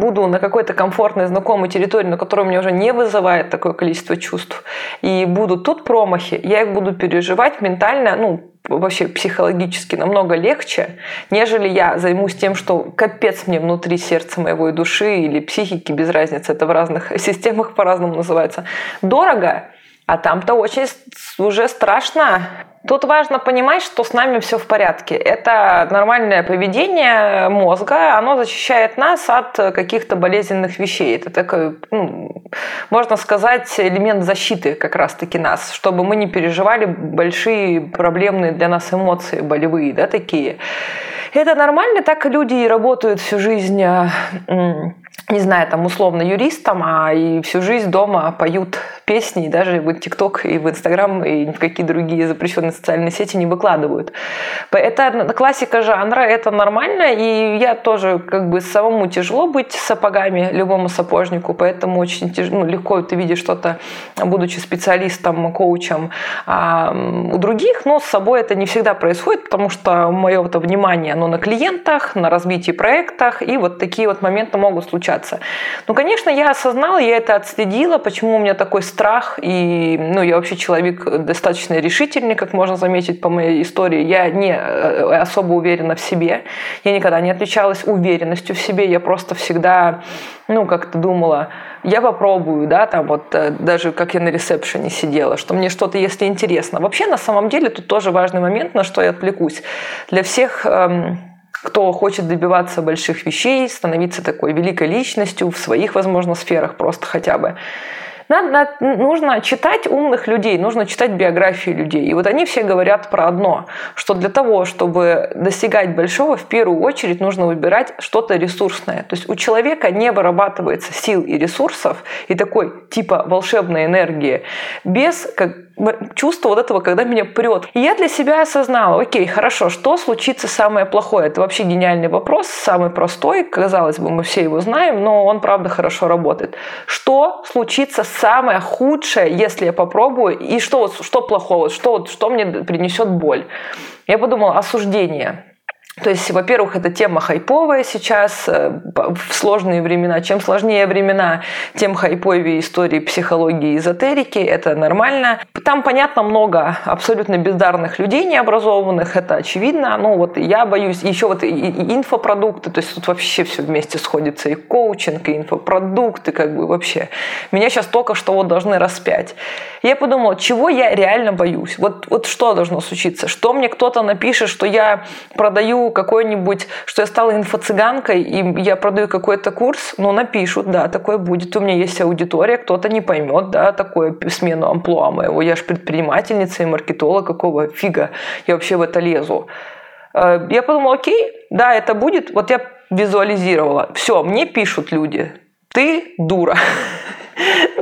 буду на какой-то комфортной, знакомой территории, на которой мне уже не вызывает такое количество чувств, и будут тут промахи, я их буду переживать ментально, ну, вообще психологически намного легче, нежели я займусь тем, что капец мне внутри сердца моего и души или психики, без разницы, это в разных системах по-разному называется, дорого, а там-то очень уже страшно. Тут важно понимать, что с нами все в порядке. Это нормальное поведение мозга, оно защищает нас от каких-то болезненных вещей. Это такой, ну, можно сказать, элемент защиты как раз-таки нас, чтобы мы не переживали большие проблемные для нас эмоции, болевые, да, такие. Это нормально, так люди и работают всю жизнь а, не знаю, там условно юристом, а и всю жизнь дома поют песни, и даже в ТикТок, и в Инстаграм, и ни в какие другие запрещенные социальные сети не выкладывают. Это классика жанра, это нормально, и я тоже как бы самому тяжело быть сапогами любому сапожнику, поэтому очень тяжело, ну, легко ты видишь что-то, будучи специалистом, коучем а у других, но с собой это не всегда происходит, потому что мое вот внимание, оно на клиентах, на развитии проектах, и вот такие вот моменты могут случаться общаться. Ну, конечно, я осознала, я это отследила, почему у меня такой страх, и ну, я вообще человек достаточно решительный, как можно заметить по моей истории. Я не э, особо уверена в себе, я никогда не отличалась уверенностью в себе, я просто всегда, ну, как-то думала, я попробую, да, там вот э, даже как я на ресепшене сидела, что мне что-то, если интересно. Вообще, на самом деле, тут тоже важный момент, на что я отвлекусь. Для всех эм, кто хочет добиваться больших вещей, становиться такой великой личностью в своих, возможно, сферах просто хотя бы. Надо, нужно читать умных людей, нужно читать биографии людей. И вот они все говорят про одно, что для того, чтобы достигать большого, в первую очередь нужно выбирать что-то ресурсное. То есть у человека не вырабатывается сил и ресурсов и такой типа волшебной энергии без как, чувство вот этого, когда меня прет. И я для себя осознала, окей, хорошо, что случится самое плохое? Это вообще гениальный вопрос, самый простой, казалось бы, мы все его знаем, но он правда хорошо работает. Что случится самое худшее, если я попробую, и что, что плохого, что, что мне принесет боль? Я подумала, осуждение. То есть, во-первых, эта тема хайповая сейчас э, в сложные времена. Чем сложнее времена, тем хайповее истории психологии и эзотерики. Это нормально. Там, понятно, много абсолютно бездарных людей необразованных. Это очевидно. Ну вот я боюсь. Еще вот и инфопродукты. То есть тут вообще все вместе сходится. И коучинг, и инфопродукты. Как бы вообще. Меня сейчас только что вот должны распять. Я подумала, чего я реально боюсь? Вот, вот что должно случиться? Что мне кто-то напишет, что я продаю какой-нибудь, что я стала инфо-цыганкой, и я продаю какой-то курс, ну, напишут, да, такое будет. У меня есть аудитория, кто-то не поймет, да, такое смену амплуа моего. Я же предпринимательница и маркетолог, какого фига я вообще в это лезу. Э, я подумала, окей, да, это будет. Вот я визуализировала. Все, мне пишут люди, ты дура.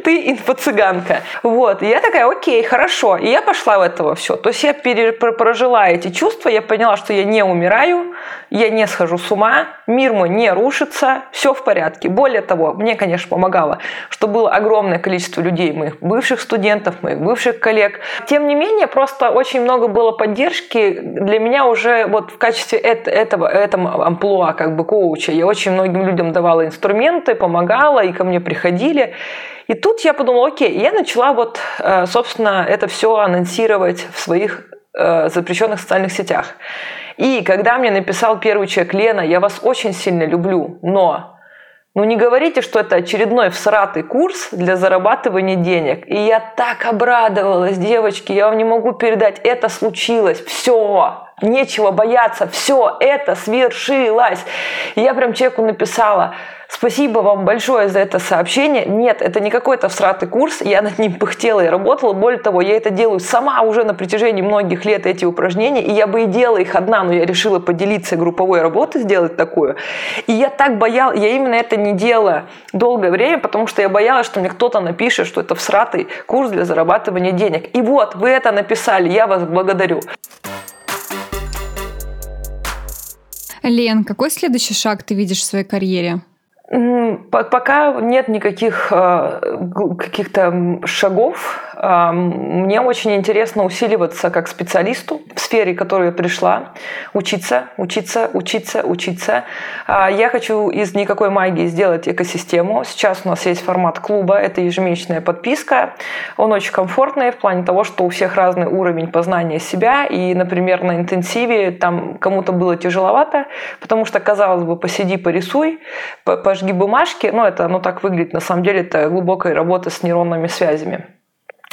ты инфо-цыганка. Вот, и я такая, окей, хорошо. И я пошла в этого все. То есть я прожила эти чувства, я поняла, что я не умираю, я не схожу с ума, мир мой не рушится, все в порядке. Более того, мне, конечно, помогало, что было огромное количество людей, моих бывших студентов, моих бывших коллег. Тем не менее, просто очень много было поддержки для меня уже вот в качестве этого, этого амплуа как бы коуча. Я очень многим людям давала инструменты, помогала, и ко мне приходили. И тут я подумала, окей, я начала вот, э, собственно, это все анонсировать в своих э, запрещенных социальных сетях. И когда мне написал первый человек, Лена, я вас очень сильно люблю, но ну не говорите, что это очередной всратый курс для зарабатывания денег. И я так обрадовалась, девочки, я вам не могу передать, это случилось, все, нечего бояться, все, это свершилось. И я прям человеку написала, Спасибо вам большое за это сообщение. Нет, это не какой-то всратый курс. Я над ним пыхтела и работала. Более того, я это делаю сама уже на протяжении многих лет, эти упражнения. И я бы и делала их одна, но я решила поделиться групповой работой, сделать такую. И я так боялась, я именно это не делала долгое время, потому что я боялась, что мне кто-то напишет, что это всратый курс для зарабатывания денег. И вот, вы это написали, я вас благодарю. Лен, какой следующий шаг ты видишь в своей карьере? Пока нет никаких э, каких-то шагов. Мне очень интересно усиливаться как специалисту в сфере, в которую я пришла, учиться, учиться, учиться, учиться. А, я хочу из никакой магии сделать экосистему. Сейчас у нас есть формат клуба, это ежемесячная подписка. Он очень комфортный в плане того, что у всех разный уровень познания себя. И, например, на интенсиве там кому-то было тяжеловато, потому что, казалось бы, посиди, порисуй, пожги бумажки. Но это ну, так выглядит. На самом деле это глубокая работа с нейронными связями.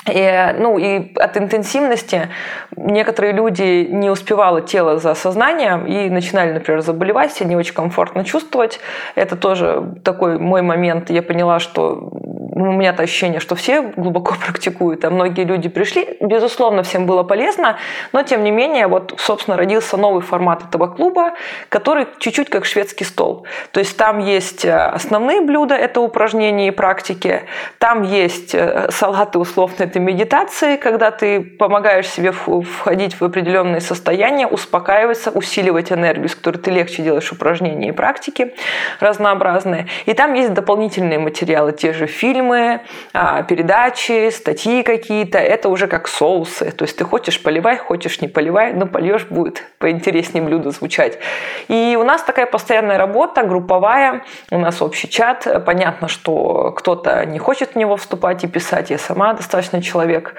И, ну, и от интенсивности некоторые люди не успевало тело за сознанием и начинали, например, заболевать, себя не очень комфортно чувствовать. Это тоже такой мой момент. Я поняла, что ну, у меня-то ощущение, что все глубоко практикуют, а многие люди пришли. Безусловно, всем было полезно, но тем не менее, вот, собственно, родился новый формат этого клуба, который чуть-чуть как шведский стол. То есть там есть э, основные блюда, это упражнения и практики, там есть э, салаты условно, это медитации, когда ты помогаешь себе входить в определенные состояния, успокаиваться, усиливать энергию, с которой ты легче делаешь упражнения и практики разнообразные. И там есть дополнительные материалы, те же фильмы, а, передачи, статьи какие-то, это уже как соусы. То есть ты хочешь поливай, хочешь не поливай, но польешь будет поинтереснее блюдо звучать. И у нас такая постоянная работа, групповая, у нас общий чат. Понятно, что кто-то не хочет в него вступать и писать. Я сама достаточно человек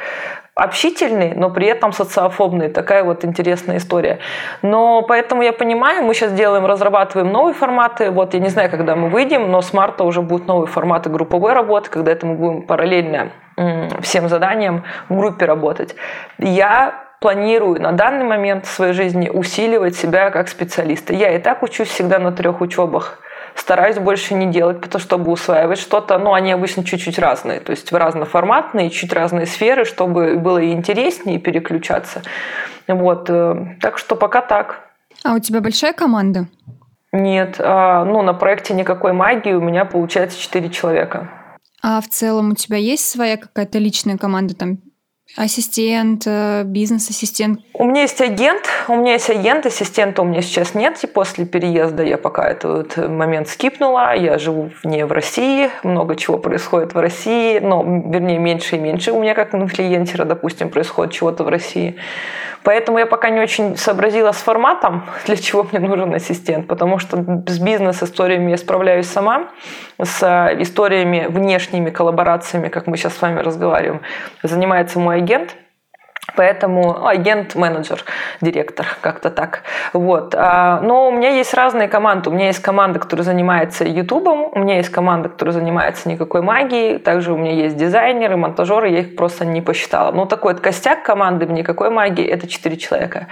общительный, но при этом социофобный. Такая вот интересная история. Но поэтому я понимаю, мы сейчас делаем, разрабатываем новые форматы. Вот я не знаю, когда мы выйдем, но с марта уже будут новые форматы групповой работы, когда это мы будем параллельно всем заданиям в группе работать. Я планирую на данный момент в своей жизни усиливать себя как специалиста. Я и так учусь всегда на трех учебах стараюсь больше не делать, потому чтобы усваивать что-то. Ну, они обычно чуть-чуть разные, то есть разноформатные, чуть разные сферы, чтобы было и интереснее переключаться. Вот. Э, так что пока так. А у тебя большая команда? Нет, а, ну на проекте никакой магии у меня получается 4 человека. А в целом у тебя есть своя какая-то личная команда, там Ассистент, э, бизнес-ассистент. У меня есть агент, у меня есть агент, ассистента у меня сейчас нет. И после переезда я пока этот момент скипнула. Я живу не в России, много чего происходит в России, но, вернее, меньше и меньше у меня как инфлюенсера, допустим, происходит чего-то в России. Поэтому я пока не очень сообразила с форматом, для чего мне нужен ассистент, потому что с бизнес-историями я справляюсь сама, с историями внешними коллаборациями, как мы сейчас с вами разговариваем, занимается мой агент – Поэтому ну, агент-менеджер, директор, как-то так. Вот. А, но у меня есть разные команды. У меня есть команда, которая занимается ютубом, у меня есть команда, которая занимается никакой магией, также у меня есть дизайнеры, монтажеры, я их просто не посчитала. Ну, такой вот костяк команды никакой магии – это четыре человека.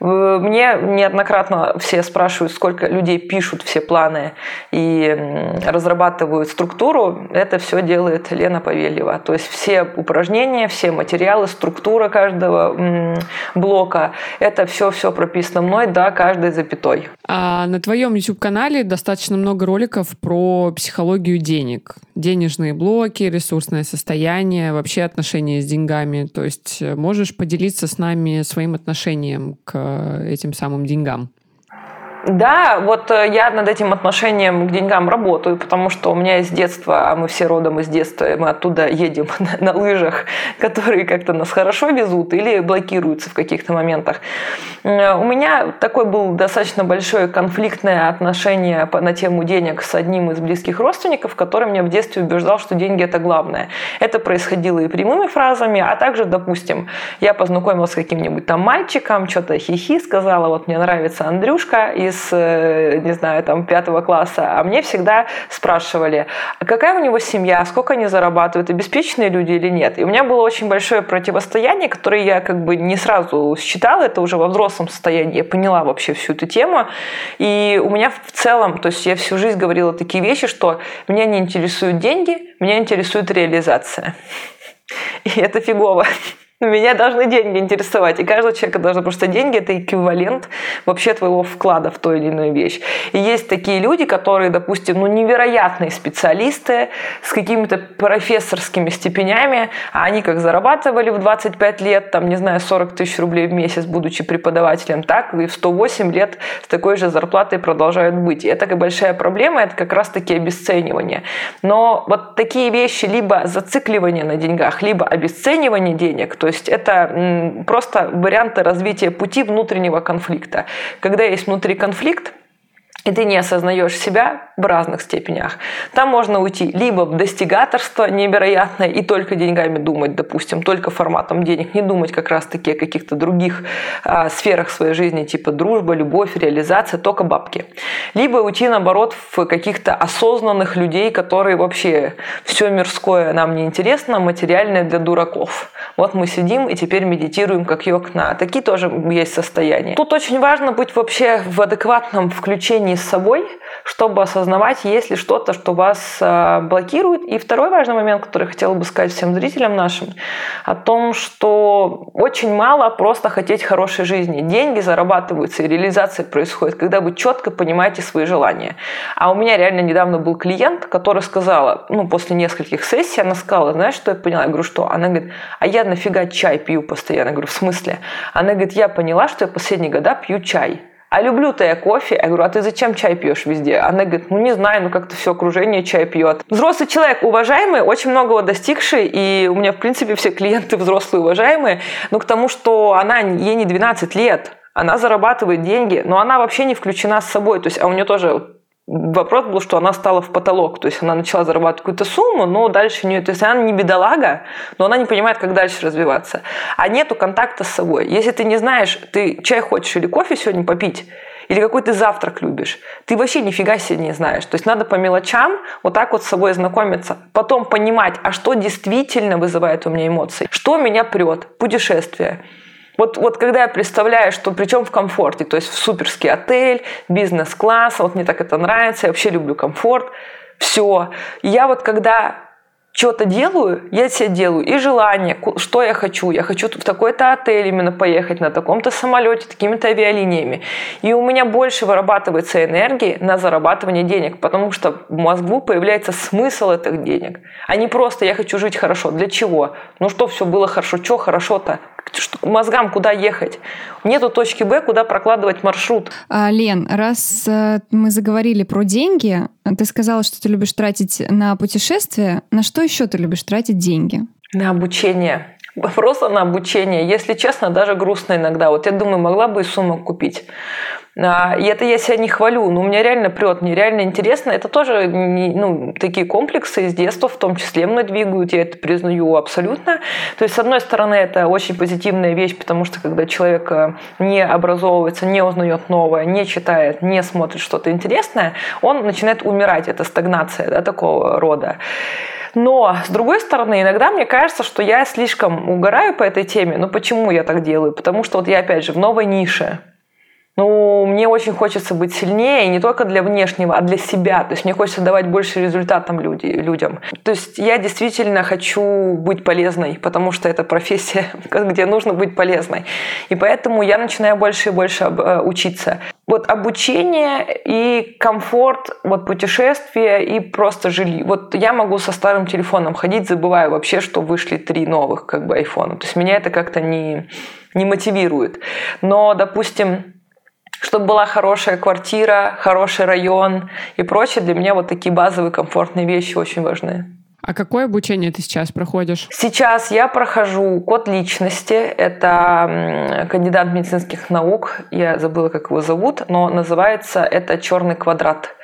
Мне неоднократно все спрашивают, сколько людей пишут все планы и разрабатывают структуру. Это все делает Лена Павельева. То есть все упражнения, все материалы, структура каждого каждого блока. Это все-все прописано мной, да, каждой запятой. А на твоем YouTube-канале достаточно много роликов про психологию денег. Денежные блоки, ресурсное состояние, вообще отношения с деньгами. То есть э, можешь поделиться с нами своим отношением к этим самым деньгам? Да, вот э, я над этим отношением к деньгам работаю, потому что у меня из детства, а мы все родом из детства, мы оттуда едем на, на лыжах, которые как-то нас хорошо везут или блокируются в каких-то моментах. Э, у меня такой был достаточно большое конфликтное отношение на тему денег с одним из близких родственников, который меня в детстве убеждал, что деньги это главное. Это происходило и прямыми фразами, а также, допустим, я познакомилась с каким-нибудь там мальчиком, что-то хихи сказала, вот мне нравится Андрюшка из из, э, не знаю, там, пятого класса, а мне всегда спрашивали, а какая у него семья, сколько они зарабатывают, обеспеченные люди или нет. И у меня было очень большое противостояние, которое я как бы не сразу считала, это уже во взрослом состоянии, я поняла вообще всю эту тему. И у меня в целом, то есть я всю жизнь говорила такие вещи, что меня не интересуют деньги, меня интересует реализация. И это фигово. Меня должны деньги интересовать, и каждого человека должны, потому что деньги – это эквивалент вообще твоего вклада в ту или иную вещь. И есть такие люди, которые, допустим, ну, невероятные специалисты с какими-то профессорскими степенями, а они как зарабатывали в 25 лет, там, не знаю, 40 тысяч рублей в месяц, будучи преподавателем, так и в 108 лет с такой же зарплатой продолжают быть. И это такая большая проблема, это как раз-таки обесценивание. Но вот такие вещи, либо зацикливание на деньгах, либо обесценивание денег, то есть это просто варианты развития пути внутреннего конфликта. Когда есть внутри конфликт, и ты не осознаешь себя в разных степенях. Там можно уйти либо в достигаторство невероятное и только деньгами думать, допустим, только форматом денег, не думать как раз-таки о каких-то других а, сферах своей жизни, типа дружба, любовь, реализация, только бабки. Либо уйти, наоборот, в каких-то осознанных людей, которые вообще все мирское нам не интересно, материальное для дураков. Вот мы сидим и теперь медитируем как йог-на. Такие тоже есть состояния. Тут очень важно быть вообще в адекватном включении с собой, чтобы осознавать, есть ли что-то, что вас а, блокирует. И второй важный момент, который хотела бы сказать всем зрителям нашим, о том, что очень мало просто хотеть хорошей жизни. Деньги зарабатываются и реализация происходит, когда вы четко понимаете свои желания. А у меня реально недавно был клиент, который сказала, ну, после нескольких сессий, она сказала, знаешь, что я поняла? Я говорю, что? Она говорит, а я нафига чай пью постоянно? Я говорю, в смысле? Она говорит, я поняла, что я последние года пью чай а люблю-то я кофе. Я говорю, а ты зачем чай пьешь везде? Она говорит, ну не знаю, ну как-то все окружение чай пьет. Взрослый человек, уважаемый, очень многого достигший, и у меня, в принципе, все клиенты взрослые уважаемые, но к тому, что она, ей не 12 лет, она зарабатывает деньги, но она вообще не включена с собой. То есть, а у нее тоже Вопрос был, что она стала в потолок, то есть она начала зарабатывать какую-то сумму, но дальше не, то есть она не бедолага, но она не понимает, как дальше развиваться. А нету контакта с собой. Если ты не знаешь, ты чай хочешь или кофе сегодня попить, или какой ты завтрак любишь, ты вообще нифига себе не знаешь. То есть надо по мелочам вот так вот с собой знакомиться, потом понимать, а что действительно вызывает у меня эмоции, что меня прет, путешествие, вот, вот когда я представляю, что причем в комфорте, то есть в суперский отель, бизнес-класс, вот мне так это нравится, я вообще люблю комфорт, все. я вот когда что-то делаю, я себе делаю и желание, что я хочу. Я хочу в такой-то отель именно поехать, на таком-то самолете, такими-то авиалиниями. И у меня больше вырабатывается энергии на зарабатывание денег, потому что в мозгу появляется смысл этих денег. А не просто я хочу жить хорошо. Для чего? Ну что все было хорошо? Что хорошо-то? мозгам куда ехать. Нету точки Б, куда прокладывать маршрут. А, Лен, раз э, мы заговорили про деньги, ты сказала, что ты любишь тратить на путешествия. На что еще ты любишь тратить деньги? На обучение. Просто на обучение. Если честно, даже грустно иногда. Вот я думаю, могла бы и сумму купить. А, и это я себя не хвалю, но у меня реально прет, мне реально интересно. Это тоже ну, такие комплексы из детства в том числе мной двигают, я это признаю абсолютно. То есть, с одной стороны, это очень позитивная вещь, потому что когда человек э, не образовывается, не узнает новое, не читает, не смотрит что-то интересное, он начинает умирать. Это стагнация да, такого рода. Но, с другой стороны, иногда мне кажется, что я слишком угораю по этой теме. Но почему я так делаю? Потому что вот я, опять же, в новой нише. Ну, мне очень хочется быть сильнее, не только для внешнего, а для себя. То есть мне хочется давать больше результатам люди, людям. То есть я действительно хочу быть полезной, потому что это профессия, где нужно быть полезной. И поэтому я начинаю больше и больше э, учиться. Вот обучение и комфорт, вот путешествия и просто жилье. Вот я могу со старым телефоном ходить, забывая вообще, что вышли три новых как бы айфона. То есть меня это как-то не, не мотивирует. Но, допустим, чтобы была хорошая квартира, хороший район и прочее, для меня вот такие базовые комфортные вещи очень важны. А какое обучение ты сейчас проходишь? Сейчас я прохожу код личности. Это кандидат медицинских наук. Я забыла, как его зовут, но называется это черный квадрат.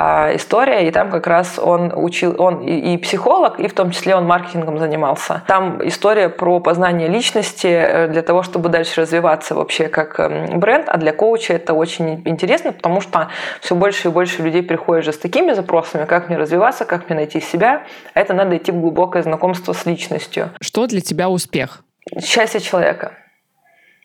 А, история, и там как раз он учил, он и, и психолог, и в том числе он маркетингом занимался. Там история про познание личности э, для того, чтобы дальше развиваться вообще как эм, бренд, а для коуча это очень интересно, потому что все больше и больше людей приходят же с такими запросами, как мне развиваться, как мне найти себя, это надо идти в глубокое знакомство с личностью. Что для тебя успех? Счастье человека.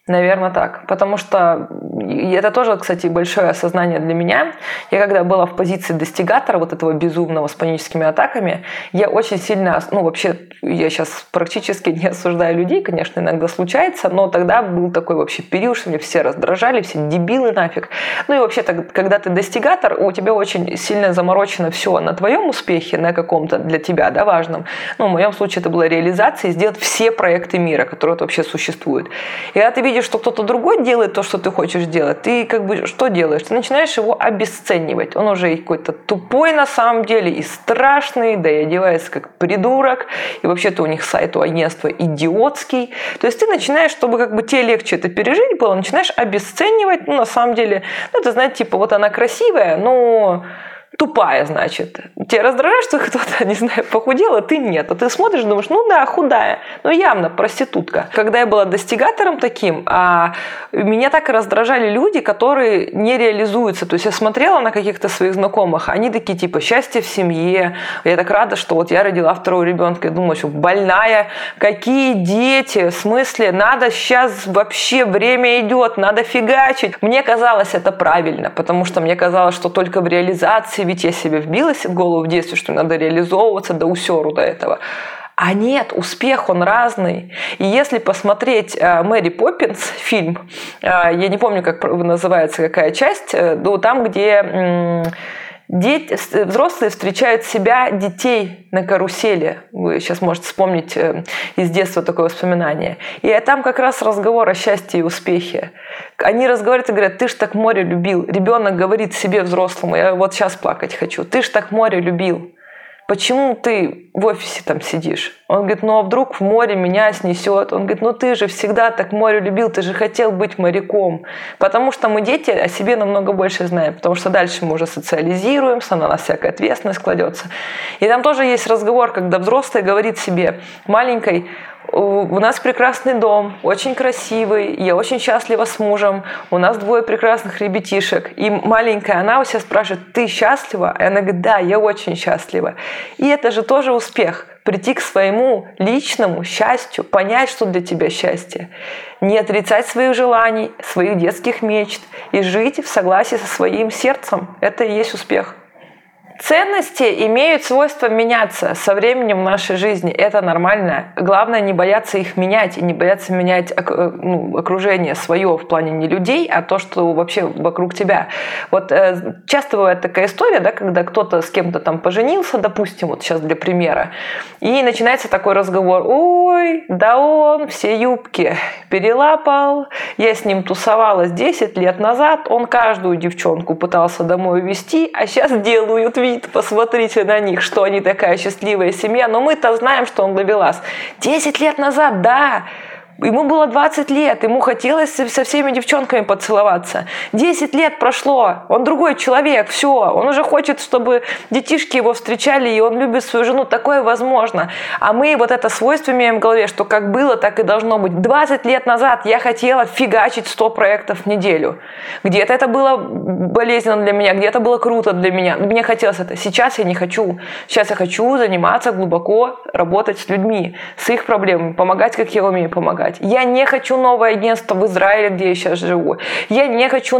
Наверное, так. Потому что это тоже, кстати, большое осознание для меня. Я когда была в позиции достигатора вот этого безумного с паническими атаками, я очень сильно, ну вообще, я сейчас практически не осуждаю людей, конечно, иногда случается, но тогда был такой вообще период, что мне все раздражали, все дебилы нафиг. Ну и вообще, когда ты достигатор, у тебя очень сильно заморочено все на твоем успехе, на каком-то для тебя, да, важном. Ну, в моем случае это была реализация, сделать все проекты мира, которые вообще существуют. И когда ты видишь видишь, что кто-то другой делает то, что ты хочешь делать, ты как бы что делаешь? Ты начинаешь его обесценивать. Он уже какой-то тупой на самом деле и страшный, да и одевается как придурок. И вообще-то у них сайт у агентства идиотский. То есть ты начинаешь, чтобы как бы тебе легче это пережить было, начинаешь обесценивать. Ну, на самом деле, ну, это, знаете, типа, вот она красивая, но тупая, значит. Тебя раздражает, что кто-то, не знаю, похудел, а ты нет. А ты смотришь, думаешь, ну да, худая, но явно проститутка. Когда я была достигатором таким, а меня так раздражали люди, которые не реализуются. То есть я смотрела на каких-то своих знакомых, они такие типа счастье в семье. Я так рада, что вот я родила второго ребенка. Я думаю, что больная, какие дети, в смысле, надо сейчас вообще время идет, надо фигачить. Мне казалось это правильно, потому что мне казалось, что только в реализации ведь я себе вбилась в голову в детстве, что надо реализовываться до усеру до этого. А нет, успех, он разный. И если посмотреть э, Мэри Поппинс, фильм, э, я не помню, как называется, какая часть, э, ну, там, где Дети, взрослые встречают себя, детей на карусели. Вы сейчас можете вспомнить из детства такое воспоминание. И там как раз разговор о счастье и успехе. Они разговаривают и говорят, ты ж так море любил. Ребенок говорит себе взрослому, я вот сейчас плакать хочу. Ты ж так море любил почему ты в офисе там сидишь? Он говорит, ну а вдруг в море меня снесет? Он говорит, ну ты же всегда так море любил, ты же хотел быть моряком. Потому что мы дети о себе намного больше знаем, потому что дальше мы уже социализируемся, на нас всякая ответственность кладется. И там тоже есть разговор, когда взрослый говорит себе маленькой, у нас прекрасный дом, очень красивый, я очень счастлива с мужем, у нас двое прекрасных ребятишек. И маленькая она у себя спрашивает, ты счастлива? И она говорит, да, я очень счастлива. И это же тоже успех прийти к своему личному счастью, понять, что для тебя счастье, не отрицать своих желаний, своих детских мечт и жить в согласии со своим сердцем. Это и есть успех. Ценности имеют свойство меняться со временем в нашей жизни. Это нормально. Главное не бояться их менять и не бояться менять э, ну, окружение свое в плане не людей, а то, что вообще вокруг тебя. Вот э, часто бывает такая история, да, когда кто-то с кем-то там поженился, допустим, вот сейчас для примера, и начинается такой разговор. Ой, да он все юбки перелапал, я с ним тусовалась 10 лет назад, он каждую девчонку пытался домой увезти, а сейчас делают вид, посмотрите на них, что они такая счастливая семья. Но мы-то знаем, что он ловелас. Десять лет назад, да, Ему было 20 лет, ему хотелось со всеми девчонками поцеловаться. 10 лет прошло, он другой человек, все. Он уже хочет, чтобы детишки его встречали, и он любит свою жену. Такое возможно. А мы вот это свойство имеем в голове, что как было, так и должно быть. 20 лет назад я хотела фигачить 100 проектов в неделю. Где-то это было болезненно для меня, где-то было круто для меня. Мне хотелось это. Сейчас я не хочу. Сейчас я хочу заниматься глубоко, работать с людьми, с их проблемами, помогать, как я умею помогать помогать. Я не хочу новое агентство в Израиле, где я сейчас живу. Я не хочу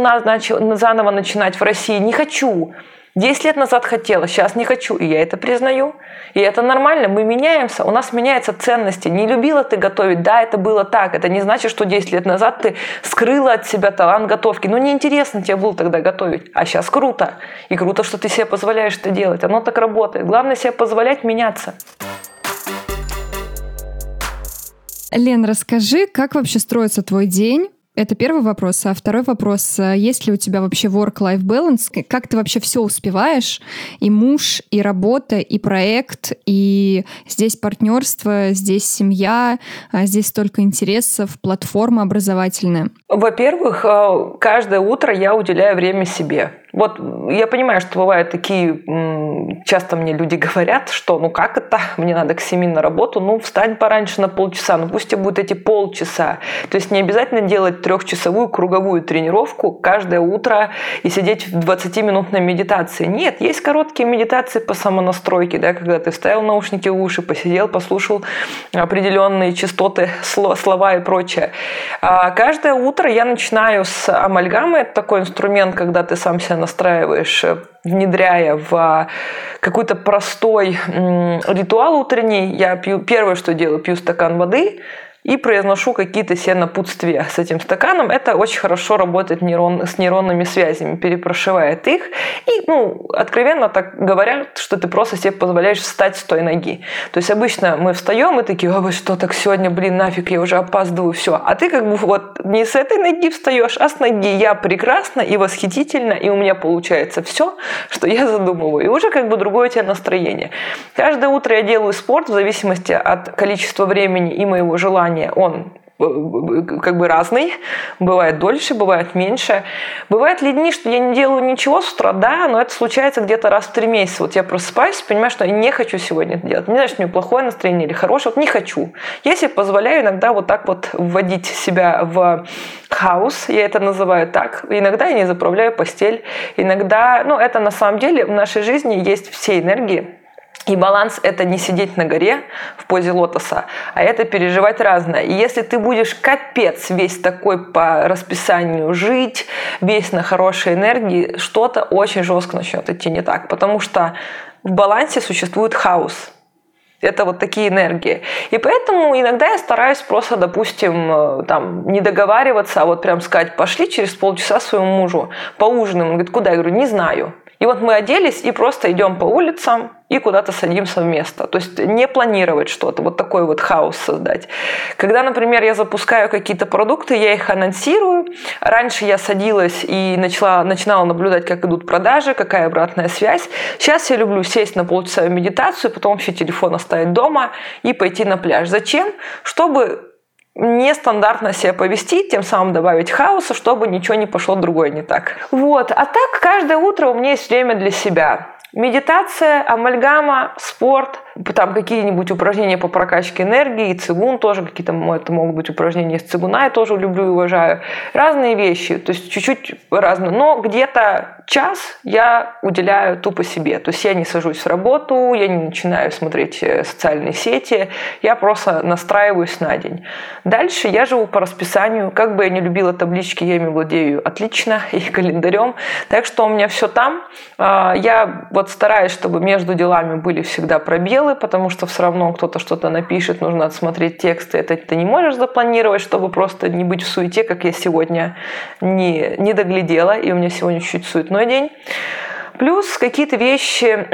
заново начинать в России. Не хочу. Десять лет назад хотела, сейчас не хочу, и я это признаю. И это нормально, мы меняемся, у нас меняются ценности. Не любила ты готовить, да, это было так. Это не значит, что 10 лет назад ты скрыла от себя талант готовки. Ну, неинтересно тебе было тогда готовить, а сейчас круто. И круто, что ты себе позволяешь это делать. Оно так работает. Главное себе позволять меняться. Лен, расскажи, как вообще строится твой день? Это первый вопрос. А второй вопрос, э, есть ли у тебя вообще work-life balance? Как ты вообще все успеваешь? И муж, и работа, и проект, и здесь партнерство, здесь семья, а здесь столько интересов, платформа образовательная. Во-первых, э, каждое утро я уделяю время себе. Вот я понимаю, что бывают такие, часто мне люди говорят, что ну как это, мне надо к 7 на работу, ну встань пораньше на полчаса, ну пусть тебе будет эти полчаса. То есть не обязательно делать трехчасовую круговую тренировку каждое утро и сидеть в 20-минутной медитации. Нет, есть короткие медитации по самонастройке, да, когда ты вставил наушники в уши, посидел, послушал определенные частоты, слова и прочее. А каждое утро я начинаю с амальгамы. Это такой инструмент, когда ты сам себя настраиваешь, э, внедряя в а, какой-то простой ритуал утренний. Я пью, первое, что делаю, пью стакан воды, и произношу какие-то себе напутствия с этим стаканом. Это очень хорошо работает нейрон, с нейронными связями, перепрошивает их. И, ну, откровенно так говорят, что ты просто себе позволяешь встать с той ноги. То есть обычно мы встаем и такие, ой, что так сегодня, блин, нафиг, я уже опаздываю, все. А ты как бы вот не с этой ноги встаешь, а с ноги я прекрасна и восхитительно, и у меня получается все, что я задумываю. И уже как бы другое у тебя настроение. Каждое утро я делаю спорт в зависимости от количества времени и моего желания желания, он э, как бы разный, бывает дольше, бывает меньше. Бывают ли дни, что я не делаю ничего с утра, да, но это случается где-то раз в три месяца. Вот я просыпаюсь, понимаю, что я не хочу сегодня это делать. Не знаю, что у меня плохое настроение или хорошее, вот не хочу. Я себе позволяю иногда вот так вот вводить себя в хаос, я это называю так. Иногда я не заправляю постель, иногда, ну это на самом деле в нашей жизни есть все энергии, и баланс – это не сидеть на горе в позе лотоса, а это переживать разное. И если ты будешь капец весь такой по расписанию жить, весь на хорошей энергии, что-то очень жестко начнет идти не так. Потому что в балансе существует хаос. Это вот такие энергии. И поэтому иногда я стараюсь просто, допустим, э, там, не договариваться, а вот прям сказать, пошли через полчаса своему мужу поужинаем. Он говорит, куда? Я говорю, не знаю. И вот мы оделись и просто идем по улицам и куда-то садимся в место. То есть не планировать что-то, вот такой вот хаос создать. Когда, например, я запускаю какие-то продукты, я их анонсирую. Раньше я садилась и начала, начинала наблюдать, как идут продажи, какая обратная связь. Сейчас я люблю сесть на полчаса в медитацию, потом вообще телефон оставить дома и пойти на пляж. Зачем? Чтобы нестандартно себя повести, тем самым добавить хаоса, чтобы ничего не пошло другое не так. Вот. А так каждое утро у меня есть время для себя. Медитация, амальгама, спорт, там какие-нибудь упражнения по прокачке энергии, и цигун тоже, какие-то это могут быть упражнения из цигуна, я тоже люблю и уважаю. Разные вещи, то есть чуть-чуть разные. Но где-то час я уделяю тупо себе. То есть я не сажусь в работу, я не начинаю смотреть э, социальные сети, я просто настраиваюсь на день. Дальше я живу по расписанию. Как бы я не любила таблички, я ими владею отлично, и календарем. Так что у меня все там. А, я вот стараюсь, чтобы между делами были всегда пробелы, потому что все равно кто-то что-то напишет, нужно отсмотреть тексты. Это ты не можешь запланировать, чтобы просто не быть в суете, как я сегодня не, не доглядела, и у меня сегодня чуть суетной день. Плюс какие-то вещи,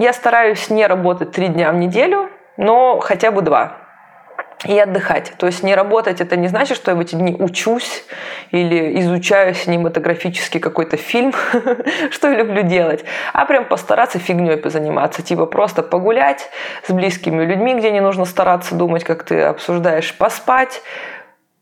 я стараюсь не работать три дня в неделю, но хотя бы два и отдыхать. То есть не работать это не значит, что я в эти дни учусь или изучаю синематографический какой-то фильм, что я люблю делать, а прям постараться фигней позаниматься, типа просто погулять с близкими людьми, где не нужно стараться думать, как ты обсуждаешь, поспать,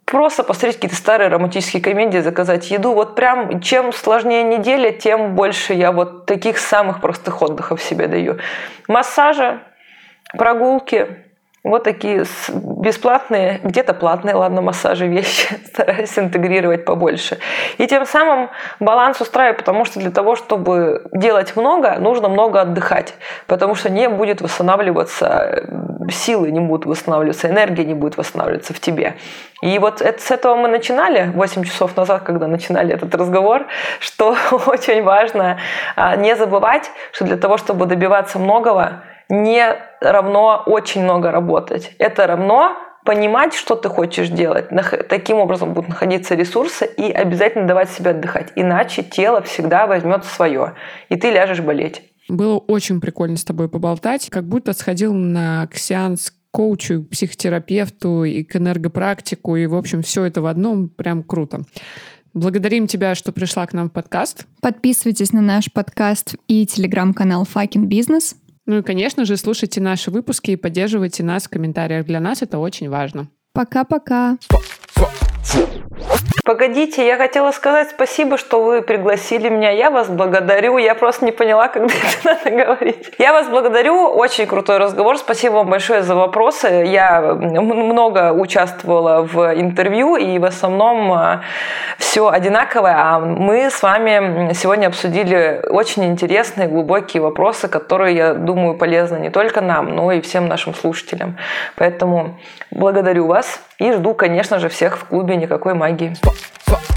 просто посмотреть какие-то старые романтические комедии, заказать еду. Вот прям чем сложнее неделя, тем больше я вот таких самых простых отдыхов себе даю. Массажи, прогулки, Вот такие бесплатные, где-то платные, ладно, массажи, вещи стараюсь интегрировать побольше. И тем самым баланс устраивает, потому что для того, чтобы делать много, нужно много отдыхать, потому что не будет восстанавливаться силы, не будут восстанавливаться, энергия не будет восстанавливаться в тебе. И вот это, с этого мы начинали 8 часов назад, когда начинали этот разговор, что очень важно а, не забывать, что для того, чтобы добиваться многого, не равно очень много работать. Это равно понимать, что ты хочешь делать. Таким образом будут находиться ресурсы и обязательно давать себе отдыхать. Иначе тело всегда возьмет свое, и ты ляжешь болеть. Было очень прикольно с тобой поболтать. Как будто сходил на сеанс коучу, психотерапевту и к энергопрактику, и, в общем, все это в одном. Прям круто. Благодарим тебя, что пришла к нам в подкаст. Подписывайтесь на наш подкаст и телеграм-канал Fucking Business. Ну и, конечно же, слушайте наши выпуски и поддерживайте нас в комментариях. Для нас это очень важно. Пока-пока. Погодите, я хотела сказать спасибо, что вы пригласили меня. Я вас благодарю. Я просто не поняла, когда это надо говорить. Я вас благодарю. Очень крутой разговор. Спасибо вам большое за вопросы. Я много участвовала в интервью, и в основном а, все одинаковое. А мы с вами сегодня обсудили очень интересные, глубокие вопросы, которые, я думаю, полезны не только нам, но и всем нашим слушателям. Поэтому благодарю вас и жду, конечно же, всех в клубе «Никакой магии». Game. Fuck, fuck.